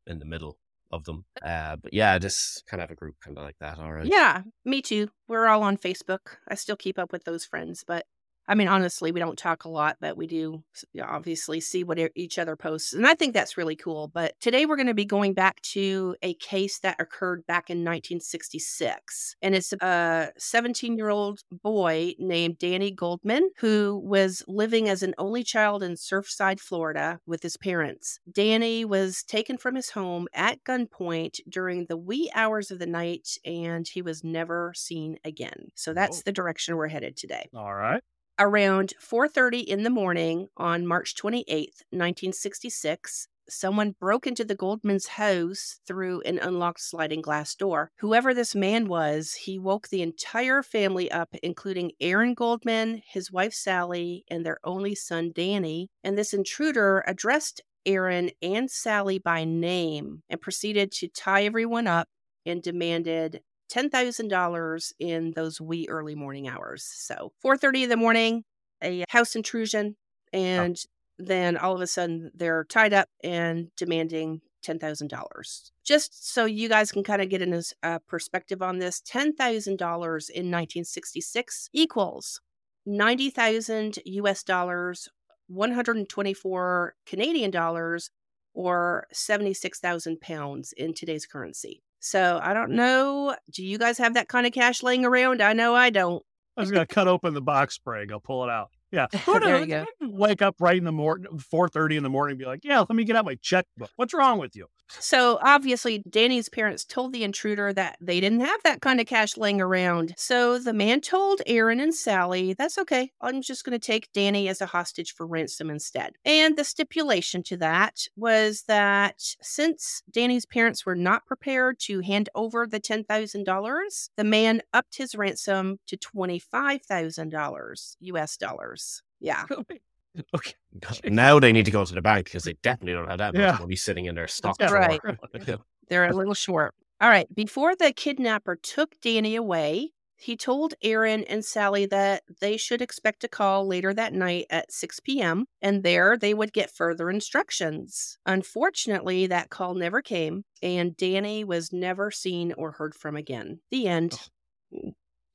in the middle of them. Uh, but yeah, just kind of have a group kind of like that. All right. Yeah, me too. We're all on Facebook. I still keep up with those friends, but I mean, honestly, we don't talk a lot, but we do obviously see what each other posts. And I think that's really cool. But today we're going to be going back to a case that occurred back in 1966. And it's a 17 year old boy named Danny Goldman who was living as an only child in Surfside, Florida with his parents. Danny was taken from his home at gunpoint during the wee hours of the night and he was never seen again. So that's the direction we're headed today. All right. Around 4:30 in the morning on March 28, 1966, someone broke into the Goldman's house through an unlocked sliding glass door. Whoever this man was, he woke the entire family up, including Aaron Goldman, his wife Sally, and their only son Danny. And this intruder addressed Aaron and Sally by name and proceeded to tie everyone up and demanded $10,000 in those wee early morning hours. So 4:30 in the morning, a house intrusion and oh. then all of a sudden they're tied up and demanding $10,000. Just so you guys can kind of get a uh, perspective on this, $10,000 in 1966 equals 90,000 US dollars, 124 Canadian dollars, or 76,000 pounds in today's currency. So I don't know. Do you guys have that kind of cash laying around? I know I don't. I was gonna cut open the box spring. I'll pull it out. Yeah. there you go. Wake up right in the morning, four thirty in the morning, be like, "Yeah, let me get out my checkbook. What's wrong with you?" So obviously, Danny's parents told the intruder that they didn't have that kind of cash laying around. So the man told Aaron and Sally, "That's okay. I'm just going to take Danny as a hostage for ransom instead." And the stipulation to that was that since Danny's parents were not prepared to hand over the ten thousand dollars, the man upped his ransom to twenty five thousand dollars U.S. dollars. Yeah. Oh Okay. Now they need to go to the bank because they definitely don't have that much Yeah. money sitting in their stock. That's right. They're a little short. All right. Before the kidnapper took Danny away, he told Aaron and Sally that they should expect a call later that night at 6 p.m., and there they would get further instructions. Unfortunately, that call never came, and Danny was never seen or heard from again. The end. I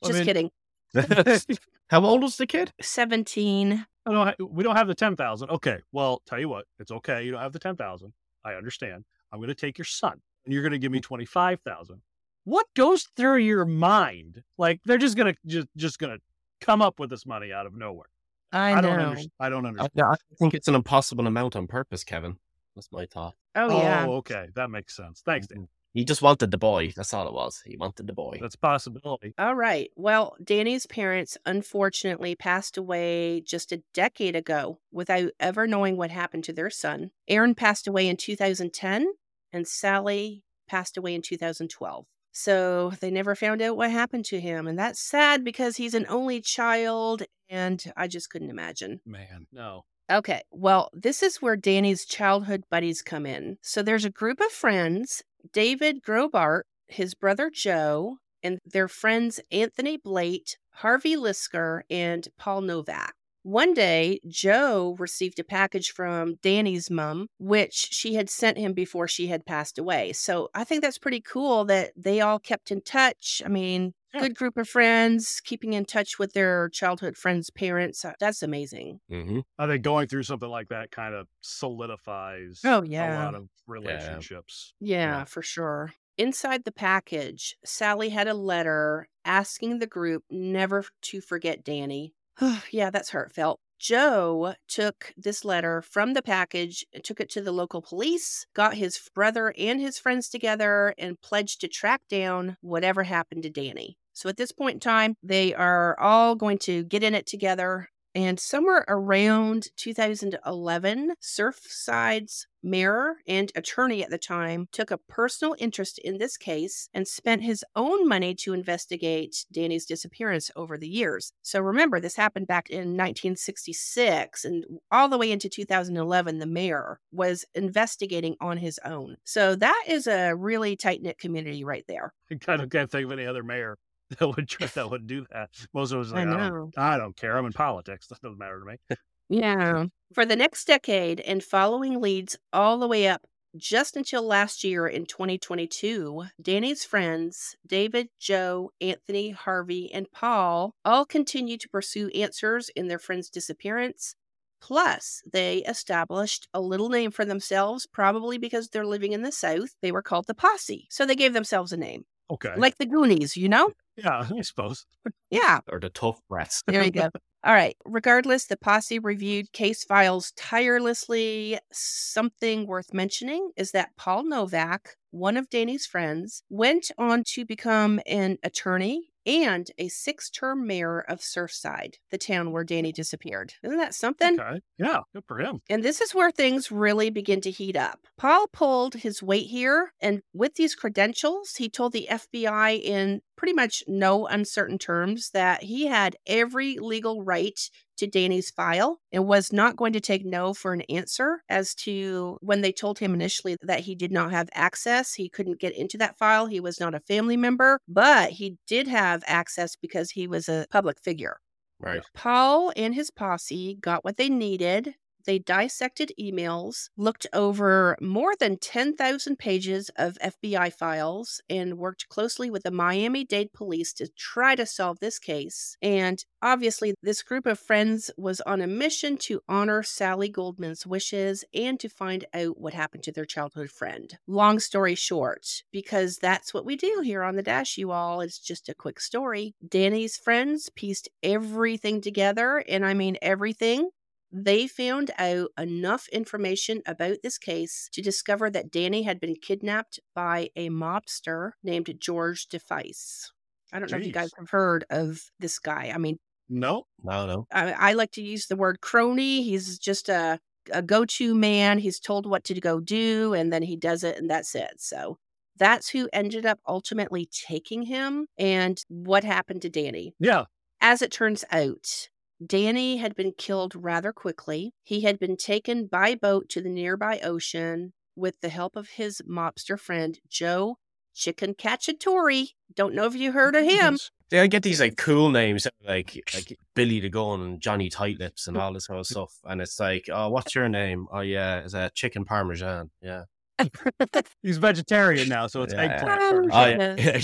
Just mean- kidding. How old was the kid? 17. I don't. ha- We don't have the ten thousand. Okay. Well, tell you what, it's okay. You don't have the ten thousand. I understand. I'm going to take your son, and you're going to give me mm. twenty five thousand. What goes through your mind? Like they're just going to just just going to come up with this money out of nowhere. I, don't know. understand. I don't understand. I think it's an impossible amount on purpose, Kevin. That's my thought. Oh, oh yeah. okay. That makes sense. Thanks, Dan. Mm-hmm. He just wanted the boy. That's all it was. He wanted the boy. That's a possibility. All right. Well, Danny's parents unfortunately passed away just a decade ago without ever knowing what happened to their son. Aaron passed away in 2010 and Sally passed away in 2012. So they never found out what happened to him. And that's sad because he's an only child and I just couldn't imagine. Man, no. Okay, well, this is where Danny's childhood buddies come in. So there's a group of friends David Grobart, his brother Joe, and their friends Anthony Blate, Harvey Lisker, and Paul Novack. One day, Joe received a package from Danny's mom, which she had sent him before she had passed away. So I think that's pretty cool that they all kept in touch. I mean, Yeah. good group of friends, keeping in touch with their childhood friends' parents. Uh, That's amazing. hmm I think going through something like that kind of solidifies Oh, yeah. a lot of relationships. Yeah, for sure. Inside the package, Sally had a letter asking the group never to forget Danny. yeah, that's heartfelt. Joe took this letter from the package, took it to the local police, got his brother and his friends together, and pledged to track down whatever happened to Danny. So at this point in time, they are all going to get in it together. And somewhere around 2011, Surfside's mayor and attorney at the time took a personal interest in this case and spent his own money to investigate Danny's disappearance over the years. So remember, this happened back in 1966, and all the way into 2011, the mayor was investigating on his own. So that is a really tight knit community right there. I kind of can't think of any other mayor that would try, that would do that. Most of us I like, I, know. don't, I don't care. I'm in politics. That doesn't matter to me. Yeah. For the next decade and following leads all the way up just until last year in 2022, Danny's friends, David, Joe, Anthony, Harvey, and Paul, all continued to pursue answers in their friend's disappearance. Plus, they established a little name for themselves, probably because they're living in the South. They were called the Posse. So they gave themselves a name, Okay. like the Goonies, you know? Yeah, I suppose. Yeah. Or the tough brats. There you go. All right. Regardless, the posse reviewed case files tirelessly. Something worth mentioning is that Paul Novack, one of Danny's friends, went on to become an attorney and a six term mayor of Surfside, the town where Danny disappeared. Isn't that something? Okay. Yeah, good for him. And this is where things really begin to heat up. Paul pulled his weight here, and with these credentials, he told the FBI in pretty much no uncertain terms that he had every legal right to Danny's file and was not going to take no for an answer as to when they told him initially that he did not have access. He couldn't get into that file. He was not a family member, but he did have access because he was a public figure. Right. Paul and his posse got what they needed. They dissected emails, looked over more than 10,000 pages of FBI files, and worked closely with the Miami Dade police to try to solve this case. And obviously, this group of friends was on a mission to honor Sally Goldman's wishes and to find out what happened to their childhood friend. Long story short, because that's what we do here on the Dash, you all, it's just a quick story. Danny's friends pieced everything together, and I mean everything they found out enough information about this case to discover that Danny had been kidnapped by a mobster named George DeFice. I don't know if you guys have heard of this guy. I mean, No. No, no. I, I like to use the word crony. He's just a, a go to man. He's told what to go do, and then he does it, and that's it. So that's who ended up ultimately taking him and what happened to Danny. Yeah. As it turns out, Danny had been killed rather quickly. He had been taken by boat to the nearby ocean with the help of his mobster friend, Joe Chicken Cacciatore. Don't know if you oh heard of him. Yeah, I get these like cool names like like Billy the Gun and Johnny Tight Lips and all this sort of stuff. And it's like, oh, what's your name? Oh yeah, it's a chicken parmesan. Yeah. He's vegetarian now, so it's Yeah, yeah. eggplant. Oh. Oh yeah.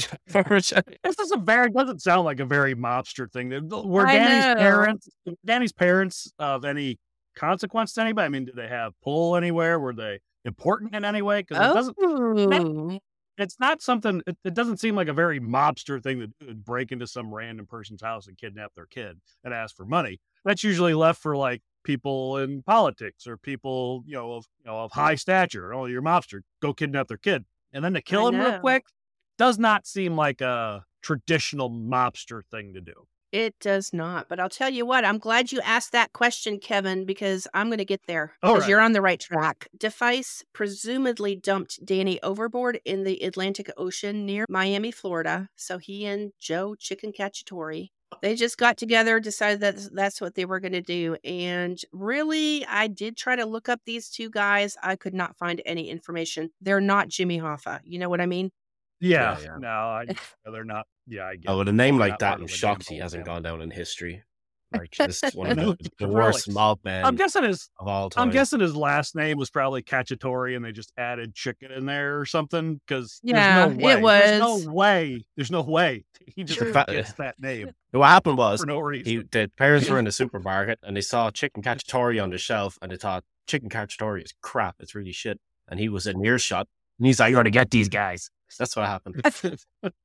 This is a very doesn't sound like a very mobster thing. The- Were I Danny's know. parents Danny's parents of any consequence to anybody? I mean, did they have pull anywhere? Were they important in any way? Because it doesn't. It's not something. It, it doesn't seem like a very mobster thing to do, break into some random person's house and kidnap their kid and ask for money. That's usually left for like people in politics or people you know of you know of high stature. Oh, you're a mobster. Go kidnap their kid, and then to kill him real quick does not seem like a traditional mobster thing to do. It does not. But I'll tell you what, I'm glad you asked that question, Kevin, because I'm going to get there. Because right. you're on the right track. DeFice presumably dumped Danny overboard in the Atlantic Ocean near Miami, Florida. So he and Joe Chicken Cacciatore they just got together, decided that that's what they were going to do. And really, I did try to look up these two guys. I could not find any information. They're not Jimmy Hoffa. You know what I mean? Yeah, Yeah, yeah. no, I, they're not. Yeah, I get. Oh, it. with a name like that, I'm shocked he hasn't deal. gone down in history. Like just one of the, the worst mob men I'm guessing his. of all time. I'm guessing his last name was probably Cacciatore, and they just added chicken in there or something. Because Yeah, there's no way. it There's was. no way. There's no way he just True. gets that name what happened was for no reason. he, the parents were in the supermarket and they saw chicken cacciatore on the shelf and they thought chicken cacciatore is crap. It's really shit. And he was in earshot and he's like, "You got to get these guys." That's what happened.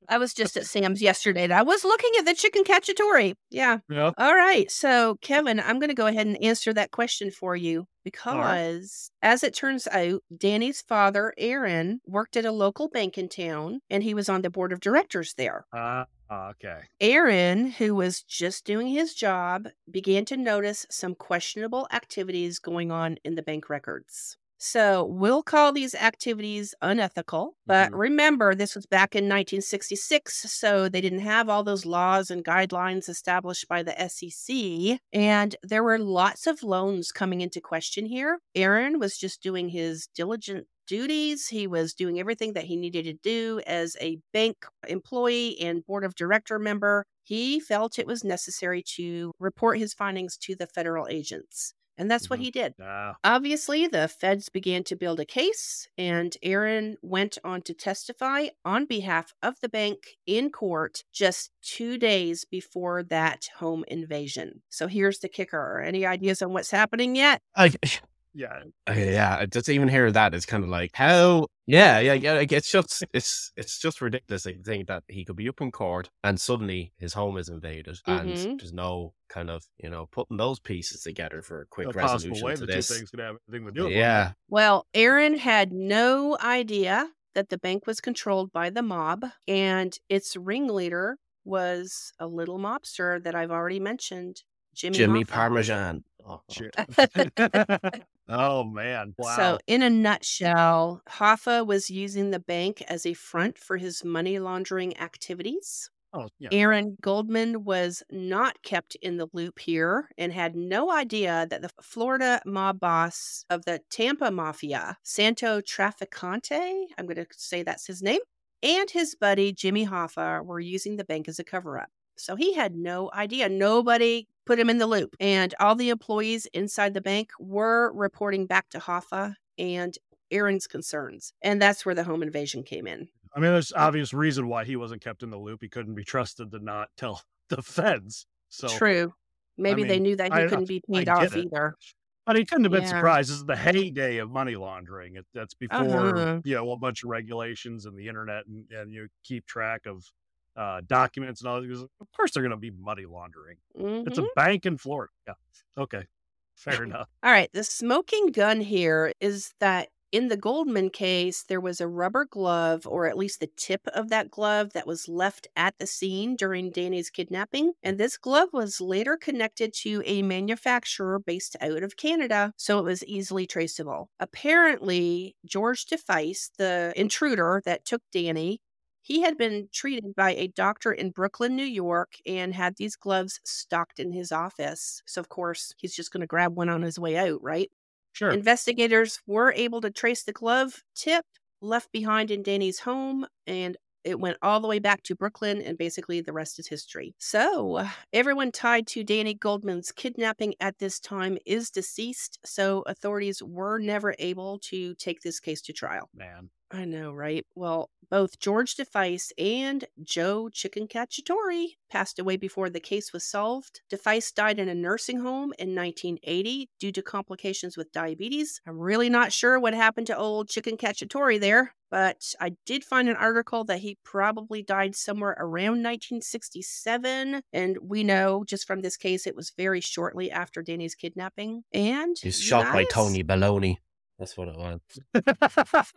I was just at Sam's yesterday and I was looking at the chicken cacciatore. Yeah. yeah. All right. So, Kevin, I'm going to go ahead and answer that question for you because, as it turns out, Danny's father, Aaron, worked at a local bank in town and he was on the board of directors there. Ah, okay. Aaron, who was just doing his job, began to notice some questionable activities going on in the bank records. So we'll call these activities unethical. But Mhm. remember, this was back in 1966, so they didn't have all those laws and guidelines established by the SEC. And there were lots of loans coming into question here. Aaron was just doing his diligent duties. He was doing everything that he needed to do as a bank employee and board of director member. He felt it was necessary to report his findings to the federal agents. And that's what Mhm. he did. Ah, Obviously, the feds began to build a case, and Aaron went on to testify on behalf of the bank in court just two days before that home invasion. So here's the kicker. Any ideas on what's happening yet? I, yeah. Okay, yeah, just even hear that is kind of like how. Yeah, yeah, yeah. Like it's just it's it's just ridiculous. to think that he could be up in court and suddenly his home is invaded, Mhm. and there's no kind of you know putting those pieces together for a quick No possible resolution way to two this. things could have anything to do one Yeah, Well, Aaron had no idea that the bank was controlled by the mob, and its ringleader was a little mobster that I've already mentioned, Jimmy, Jimmy Hoffa. Parmesan. Oh, Shit. oh man! Wow. So, in a nutshell, Hoffa was using the bank as a front for his money laundering activities. oh yeah. Aaron Goldman was not kept in the loop here and had no idea that the Florida mob boss of the Tampa Mafia, Santo Trafficante, I'm going to say that's his name, and his buddy Jimmy Hoffa were using the bank as a cover up. So he had no idea. Nobody put him in the loop. And all the employees inside the bank were reporting back to Hoffa and Aaron's concerns. And that's where the home invasion came in. I mean, there's obvious reason why he wasn't kept in the loop. He couldn't be trusted to not tell the feds. So True. Maybe they mean, knew that he I- couldn't be paid off it. either. But he couldn't have been Yeah. surprised. This is the heyday of money laundering. It, that's before Uh-huh. you know a bunch of regulations and the internet, and, and you keep track of uh, documents and all. That. Of course, they're going to be money laundering. It's Mhm. a bank in Florida. Yeah. Okay. Fair enough. All right. The smoking gun here is that in the Goldman case, there was a rubber glove, or at least the tip of that glove, that was left at the scene during Danny's kidnapping. And this glove was later connected to a manufacturer based out of Canada, so it was easily traceable. Apparently, George DeFice, the intruder that took Danny, he had been treated by a doctor in Brooklyn, New York, and had these gloves stocked in his office. So, of course, he's just going to grab one on his way out, right? Sure. Investigators were able to trace the glove tip left behind in Danny's home, and it went all the way back to Brooklyn, and basically the rest is history. So, everyone tied to Danny Goldman's kidnapping at this time is deceased, so authorities were never able to take this case to trial. Man. I know, right? Well, both George DeFice and Joe Chicken Cacciatore passed away before the case was solved. DeFice died in a nursing home in 1980 due to complications with diabetes. I'm really not sure what happened to old Chicken Cacciatore there, but I did find an article that he probably died somewhere around 1967. And we know just from this case, it was very shortly after Danny's kidnapping. And He's shot by Tony Baloney. That's what it was.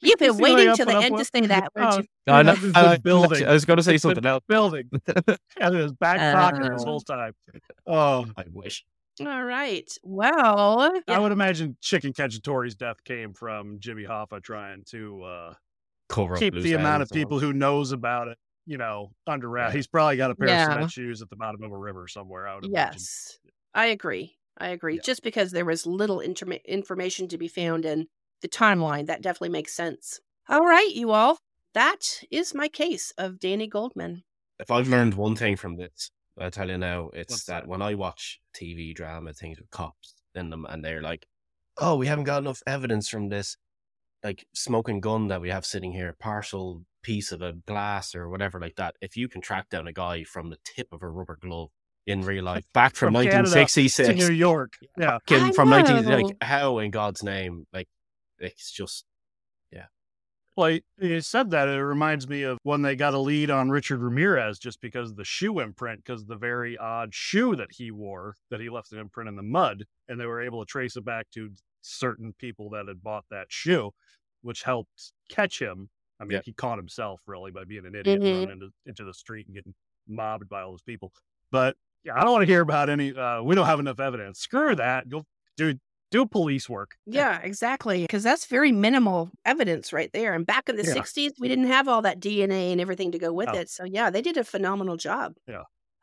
You've been See what I waiting till the end to say that, Oh, you? I, know, This is I, building. I was going to say It's something else. Building. and in his back pocket this Oh. whole time. Oh, I wish. All right. Well, I yeah, would imagine Chicken Cacciatore's death came from Jimmy Hoffa trying to uh, keep the amount of people who knows about it, you know, under wrap. Yeah. He's probably got a pair Yeah. of cement shoes at the bottom of a river somewhere. I would imagine. yes, I agree. I agree. Yeah. Just because there was little interma- information to be found in the timeline, that definitely makes sense. All right, you all. That is my case of Danny Goldman. If I've learned one thing from this, I tell you now, it's What's that, that? when I watch TV drama things with cops in them, and they're like, "Oh, we haven't got enough evidence from this, like smoking gun that we have sitting here, partial piece of a glass or whatever like that." If you can track down a guy from the tip of a rubber glove in real life, back from, From Canada to 1966, New York. Yeah. fucking from 19 know. like how in God's name, like it's just yeah. Well, you- you said that. It reminds me of when they got a lead on Richard Ramirez just because of the shoe imprint, because the very odd shoe that he wore, that he left an imprint in the mud, and they were able to trace it back to certain people that had bought that shoe, which helped catch him. I mean, Yeah. he caught himself really by being an idiot Mhm. running into, into the street and getting mobbed by all those people. But yeah, I don't want to hear about any. Uh, we don't have enough evidence. Screw that. Go, dude. Do police work. Yeah, exactly. Because that's very minimal evidence right there. And back in the Yeah. 60s, we didn't have all that DNA and everything to go with No. it. So, yeah, they did a phenomenal job.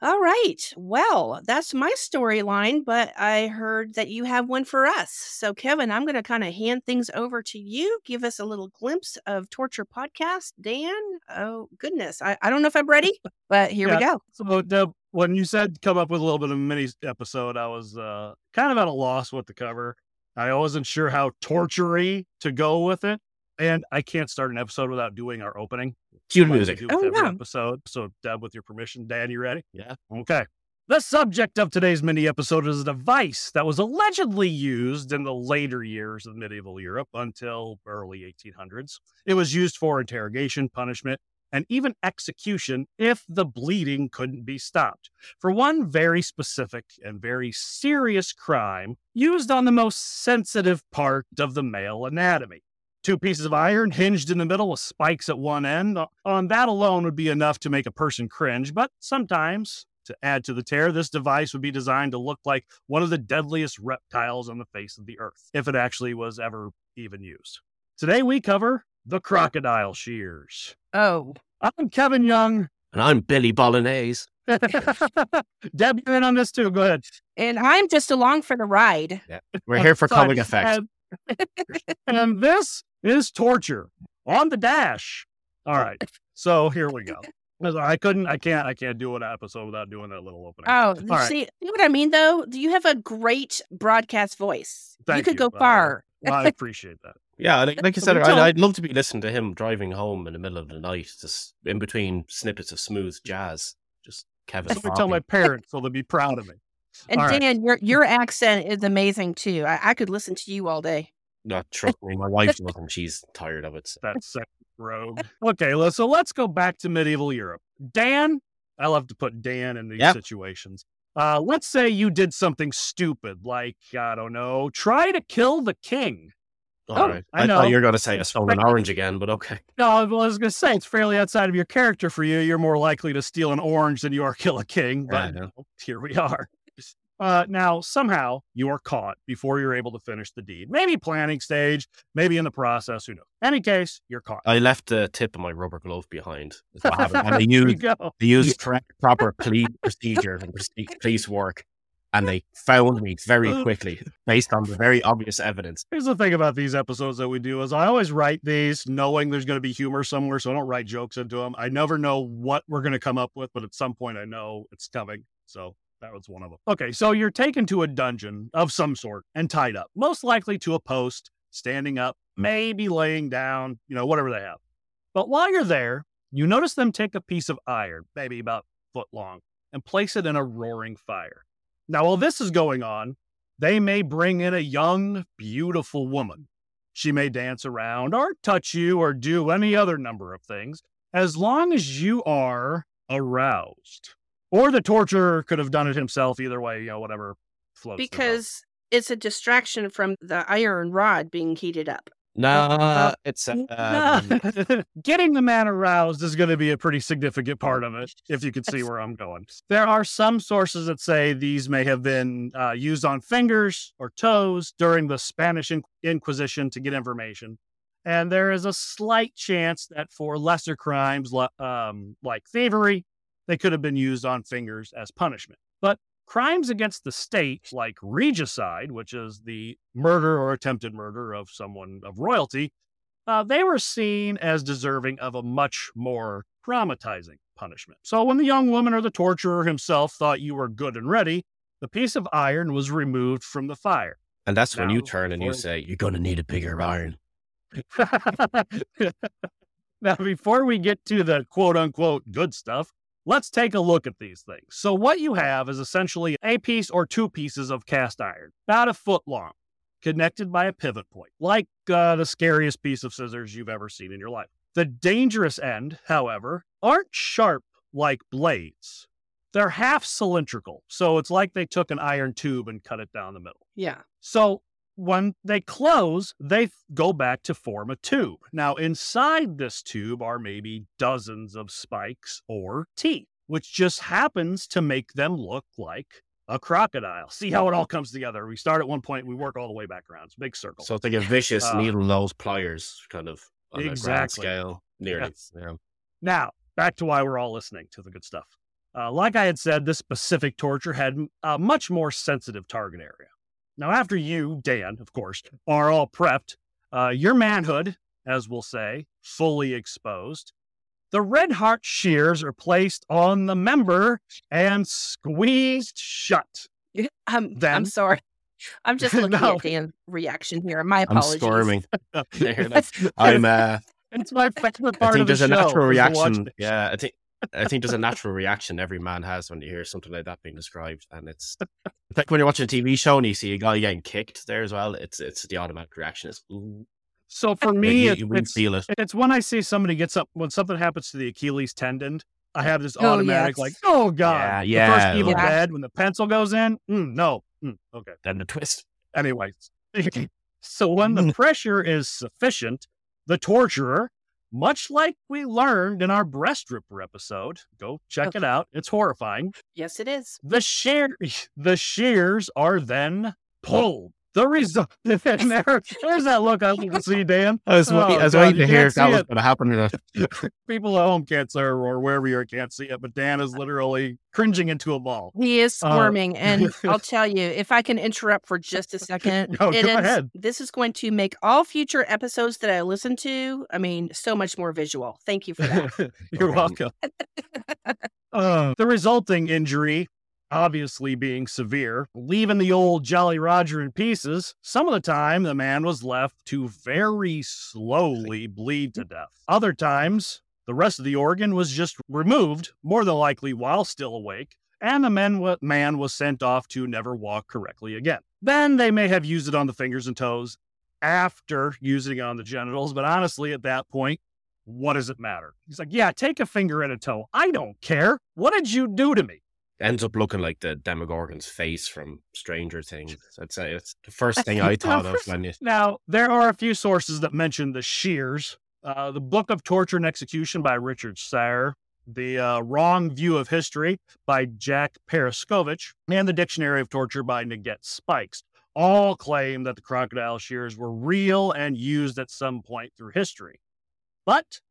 All right. Well, that's my storyline, but I heard that you have one for us. So, Kevin, I'm going to kind of hand things over to you. Give us a little glimpse of Torture Podcast. Dan, oh, goodness. I, I don't know if I'm ready, but here we go. So, Deb, when you said come up with a little bit of a mini episode, I was uh, kind of at a loss what to cover. I wasn't sure how tortury to go with it, and I can't start an episode without doing our opening. Cue music. Oh, every yeah. episode. So, Deb, with your permission, Dan, you ready? Yeah. Okay. The subject of today's mini episode is a device that was allegedly used in the later years of medieval Europe until early 1800s. It was used for interrogation, punishment, and even execution if the bleeding couldn't be stopped. For one very specific and very serious crime used on the most sensitive part of the male anatomy. Two pieces of iron hinged in the middle with spikes at one end. On that alone would be enough to make a person cringe, but sometimes, to add to the terror, this device would be designed to look like one of the deadliest reptiles on the face of the earth, if it actually was ever even used. Today we cover the crocodile shears. Oh, I'm Kevin Young. And I'm Billy Bolognese. Deb, you're in on this too. Go ahead. and I'm just along for the ride. We're here for Fun. comic effect. Um, and, and um, this is torture on the dash. All right. So here we go. I couldn't, I can't, I can't do an episode without doing that little opening. Oh, All right. see, you know what I mean, though? Do you have a great broadcast voice. you Thank could go Uh, far. well, I appreciate that. Yeah, like, like you said, I'd, I'd love to be listening to him driving home in the middle of the night, just in between snippets of smooth jazz. Just Kevin. Let me tell my parents so they'll be proud of me. And All right. Dan, your your accent is amazing too. I, I could listen to you all day. No, trust me, my wife doesn't. She's tired of it. so- That second rogue. Okay, so let's go back to medieval Europe. Dan, I love to put Dan in these Yeah. situations. Uh, let's say you did something stupid, like, I don't know, try to kill the king. All right. I I, know. thought you were going to say a stolen orange again, but okay. No, I was going to say it's fairly outside of your character for you. You're more likely to steal an orange than you are kill a king. Yeah, But know. here we are. Uh, now, somehow you are caught before you're able to finish the deed. Maybe planning stage, maybe in the process. Who knows? Any case, you're caught. I left the tip of my rubber glove behind. is what happened. And they used, they used correct, proper police procedure and police work. And they found me very quickly based on the very obvious evidence. Here's the thing about these episodes that we do is I always write these knowing there's going to be humor somewhere, so I don't write jokes into them. I never know what we're going to come up with, but at some point I know it's coming. So that was one of them. Okay, so you're taken to a dungeon of some sort and tied up, most likely to a post, standing up, maybe laying down, you know, whatever they have. But while you're there, you notice them take a piece of iron, maybe about foot long, and place it in a roaring fire. Now, while this is going on, they may bring in a young, beautiful woman. She may dance around or touch you or do any other number of things as long as you are aroused. Or the torturer could have done it himself, either way, you know, whatever floats. Because it's a distraction from the iron rod being heated up. Nah, it's um, Nah. Getting the man aroused is going to be a pretty significant part of it, if you can see where I'm going. There are some sources that say these may have been uh, used on fingers or toes during the Spanish In- Inquisition to get information. And there is a slight chance that for lesser crimes um, like thievery, they could have been used on fingers as punishment. But crimes against the state, like regicide, which is the murder or attempted murder of someone of royalty, uh, they were seen as deserving of a much more traumatizing punishment. So when the young woman or the torturer himself thought you were good and ready, the piece of iron was removed from the fire. and that's when you turn and you say, You're going to need a bigger iron. now, before we get to the quote unquote good stuff, let's take a look at these things. So, what you have is essentially a piece or two pieces of cast iron, about a foot long, connected by a pivot point, like uh, the scariest piece of scissors you've ever seen in your life. The dangerous end, however, aren't sharp like blades. They're half cylindrical, so it's like they took an iron tube and cut it down the middle. Yeah. So when they close, they f- go back to form a tube. Now, inside this tube are maybe dozens of spikes or teeth, which just happens to make them look like a crocodile. See how it all comes together. We start at one point, we work all the way back around. It's a big circle. So it's like a vicious Uh, needle nose pliers kind of on Exactly. scale. Nearly. Yeah. Now, back to why we're all listening to the good stuff. Uh, like I had said, this specific torture had a much more sensitive target area. Now, after you, Dan, of course, are all prepped, uh, your manhood, as we'll say, fully exposed, the red heart shears are placed on the member and squeezed shut. Um, Then- I'm sorry. I'm just looking No. at Dan's reaction here. My apologies. I'm apologies. squirming. I'm. Uh, It's my favorite I part think of the there's a natural is to watch reaction. Yeah, I think. I think there's a natural reaction every man has when you hear something like that being described, and it's, it's like when you're watching a TV show and you see a guy getting kicked there as well. It's it's the automatic reaction is ooh, So for like, me, you, you it's, feel it. it's when I see somebody gets up when something happens to the Achilles tendon. I have this Oh, automatic yes. like, oh god, Yeah, the first Evil like- Dead when the pencil goes in. Mm, no, Mm, okay. Then the twist. Anyways, so when the pressure is sufficient, the torturer, much like we learned in our breast ripper episode, go check it out. It's horrifying. Yes, it is. The shear, the shears are then pulled. The result. there, there's that look I want to see, Dan. I was, Oh, wait- I was God, waiting to hear can't if that see was going to happen or not. People at home can't see or, or wherever you are can't see it, but Dan is literally cringing into a ball. He is Uh, squirming, and I'll tell you, if I can interrupt for just a second, No, it go is- ahead. This is going to make all future episodes that I listen to, I mean, so much more visual. Thank you for that. You're welcome. Uh, the resulting injury, obviously being severe, leaving the old Jolly Roger in pieces, some of the time the man was left to very slowly bleed to death. Other times, the rest of the organ was just removed, more than likely while still awake, and the man, wa- man was sent off to never walk correctly again. Then they may have used it on the fingers and toes after using it on the genitals, but honestly, at that point, what does it matter? He's like, yeah, take a finger and a toe. I don't care. What did you do to me? Ends up looking like the Demogorgon's face from Stranger Things. I'd say it's the first thing I thought of when you. Now, there are a few sources that mention the shears. Uh, the Book of Torture and Execution by Richard Sayre, The uh, Wrong View of History by Jack Periskovich, and The Dictionary of Torture by Naget Spikes all claim that the crocodile shears were real and used at some point through history. But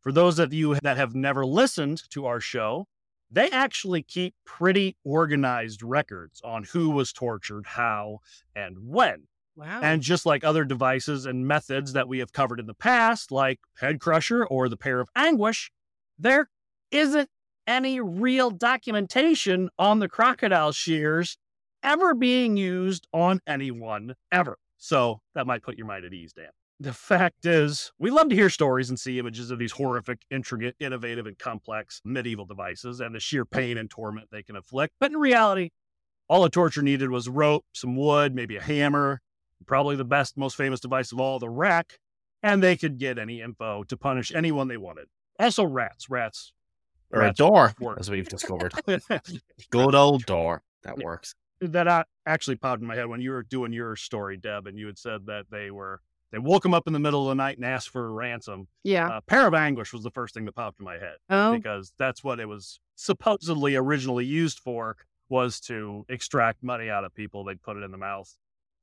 for those of you that have never listened to our show, they actually keep pretty organized records on who was tortured, how, and when. Wow. And just like other devices and methods that we have covered in the past, like Head Crusher or the Pear of Anguish, there isn't any real documentation on the crocodile shears ever being used on anyone ever. So that might put your mind at ease, Dan. The fact is, we love to hear stories and see images of these horrific, intricate, innovative, and complex medieval devices and the sheer pain and torment they can inflict. But in reality, all the torture needed was rope, some wood, maybe a hammer, probably the best, most famous device of all, the rack, and they could get any info to punish anyone they wanted. Also, rats. Rats. Or a door, work. as we've discovered. Good old door. That works. that uh, actually popped in my head when you were doing your story, Deb, and you had said that they were they woke him up in the middle of the night and asked for a ransom. yeah. Uh, Pear of Anguish was the first thing that popped in my head oh, because that's what it was supposedly originally used for was to extract money out of people. They'd put it in the mouth,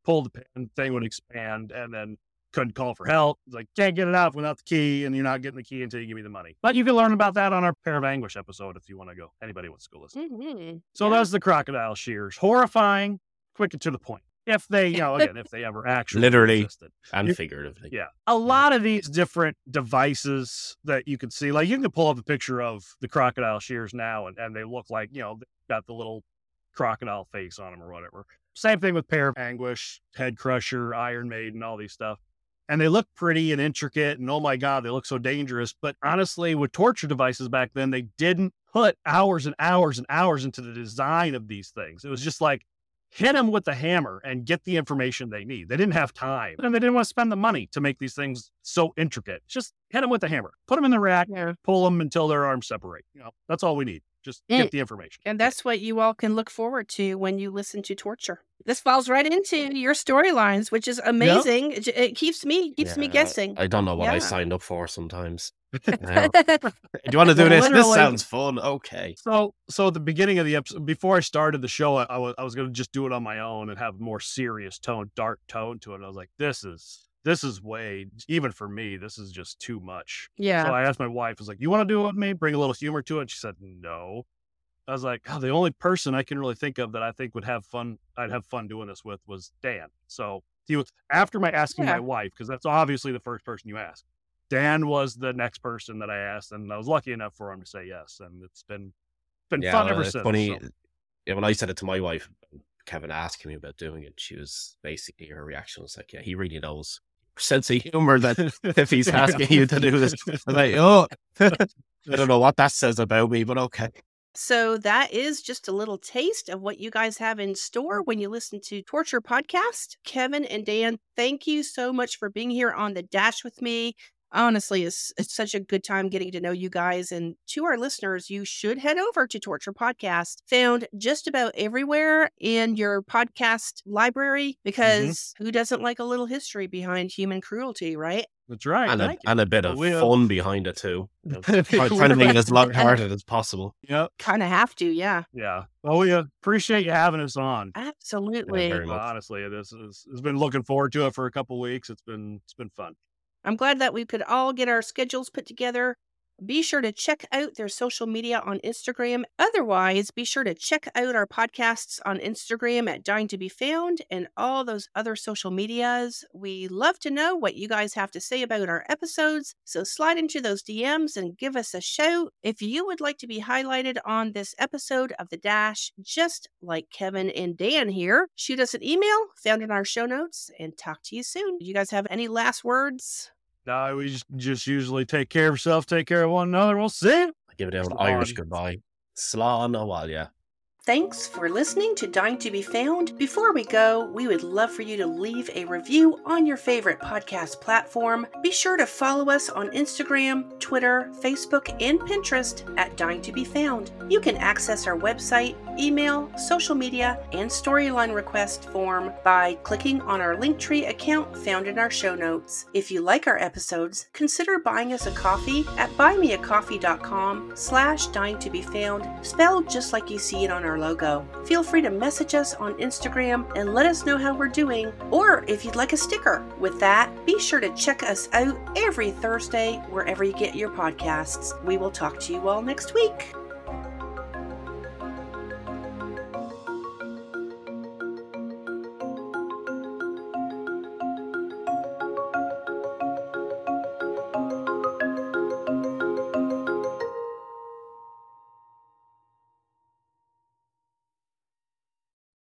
pull the pin, thing would expand, and then couldn't call for help. It's like can't get it out without the key, and you're not getting the key until you give me the money. But you can learn about that on our Pear of Anguish episode if you want to go. Anybody wants to go listen. mhm. So Yeah. that's the crocodile shears. Horrifying, quick and to the point. If they, you know, again, if they ever actually Literally. existed. And You- figuratively. Yeah. A lot of these different devices that you can see, like you can pull up a picture of the crocodile shears now and, and they look like, you know, they've got the little crocodile face on them or whatever. Same thing with Pear of Anguish, Head Crusher, Iron Maiden, and all these stuff. And they look pretty and intricate and oh my God, they look so dangerous. But honestly, with torture devices back then, they didn't put hours and hours and hours into the design of these things. It was just like, hit them with the hammer and get the information they need. They didn't have time and they didn't want to spend the money to make these things so intricate. Just hit them with the hammer, put them in the rack, Yeah. pull them until their arms separate. You know, that's all we need. Just Mm. get the information. And that's what you all can look forward to when you listen to torture. This falls right into your storylines, which is amazing. It, it keeps me keeps me guessing. I don't know what I signed up for sometimes. Do you want to do this? This sounds fun. Okay. So, so at the beginning of the episode, before I started the show, I, I was I was going to just do it on my own and have a more serious tone, dark tone to it. I was like, this is this is way even for me. This is just too much. yeah. So I asked my wife, I was like, you want to do it with me? Bring a little humor to it. She said, no. I was like, oh, the only person I can really think of that I think would have fun, I'd have fun doing this with was Dan. So he was after my asking Yeah. my wife, because that's obviously the first person you ask. Dan was the next person that I asked, and I was lucky enough for him to say yes. And it's been been Yeah, fun well, ever it's since. funny. so. Yeah, when I said it to my wife, Kevin asking me about doing it, she was basically her reaction was like, "Yeah, he really knows sense of humor that if he's asking you to do this." I'm like, "Oh, I don't know what that says about me, but okay." So that is just a little taste of what you guys have in store when you listen to Torture Podcast. Kevin and Dan, thank you so much for being here on the dash with me. Honestly, it's, it's such a good time getting to know you guys. And to our listeners, you should head over to Torture Podcast, found just about everywhere in your podcast library, mm-hmm. because who doesn't like a little history behind human cruelty, right? That's right. And a, Thank and a bit of We have- fun behind it too. You know, trying to make it as lighthearted as possible. Yep. Kind of have to, yeah. Yeah. Well, we uh, appreciate you having us on. Absolutely. very much. Honestly, this is has been looking forward to it for a couple weeks. It's been it's been fun. I'm glad that we could all get our schedules put together. Be sure to check out their social media on Instagram. Otherwise, be sure to check out our podcasts on Instagram at Dying to Be Found and all those other social medias. We love to know what you guys have to say about our episodes, so slide into those DMs and give us a shout. If you would like to be highlighted on this episode of The Dash, just like Kevin and Dan here, shoot us an email found in our show notes and talk to you soon. Do you guys have any last words? No, we just just usually take care of ourselves, take care of one another. We'll see. I give it an. Irish goodbye. Slán a yeah. Thanks for listening to Dying to Be Found. Before we go, we would love for you to leave a review on your favorite podcast platform. Be sure to follow us on Instagram, Twitter, Facebook, and Pinterest at Dying to Be Found. You can access our website, email, social media, and storyline request form by clicking on our Linktree account found in our show notes. If you like our episodes, consider buying us a coffee at buymeacoffee.com slash dying to be found, spelled just like you see it on our logo. Feel free to message us on Instagram and let us know how we're doing, or if you'd like a sticker. With that, be sure to check us out every Thursday wherever you get your podcasts. We will talk to you all next week.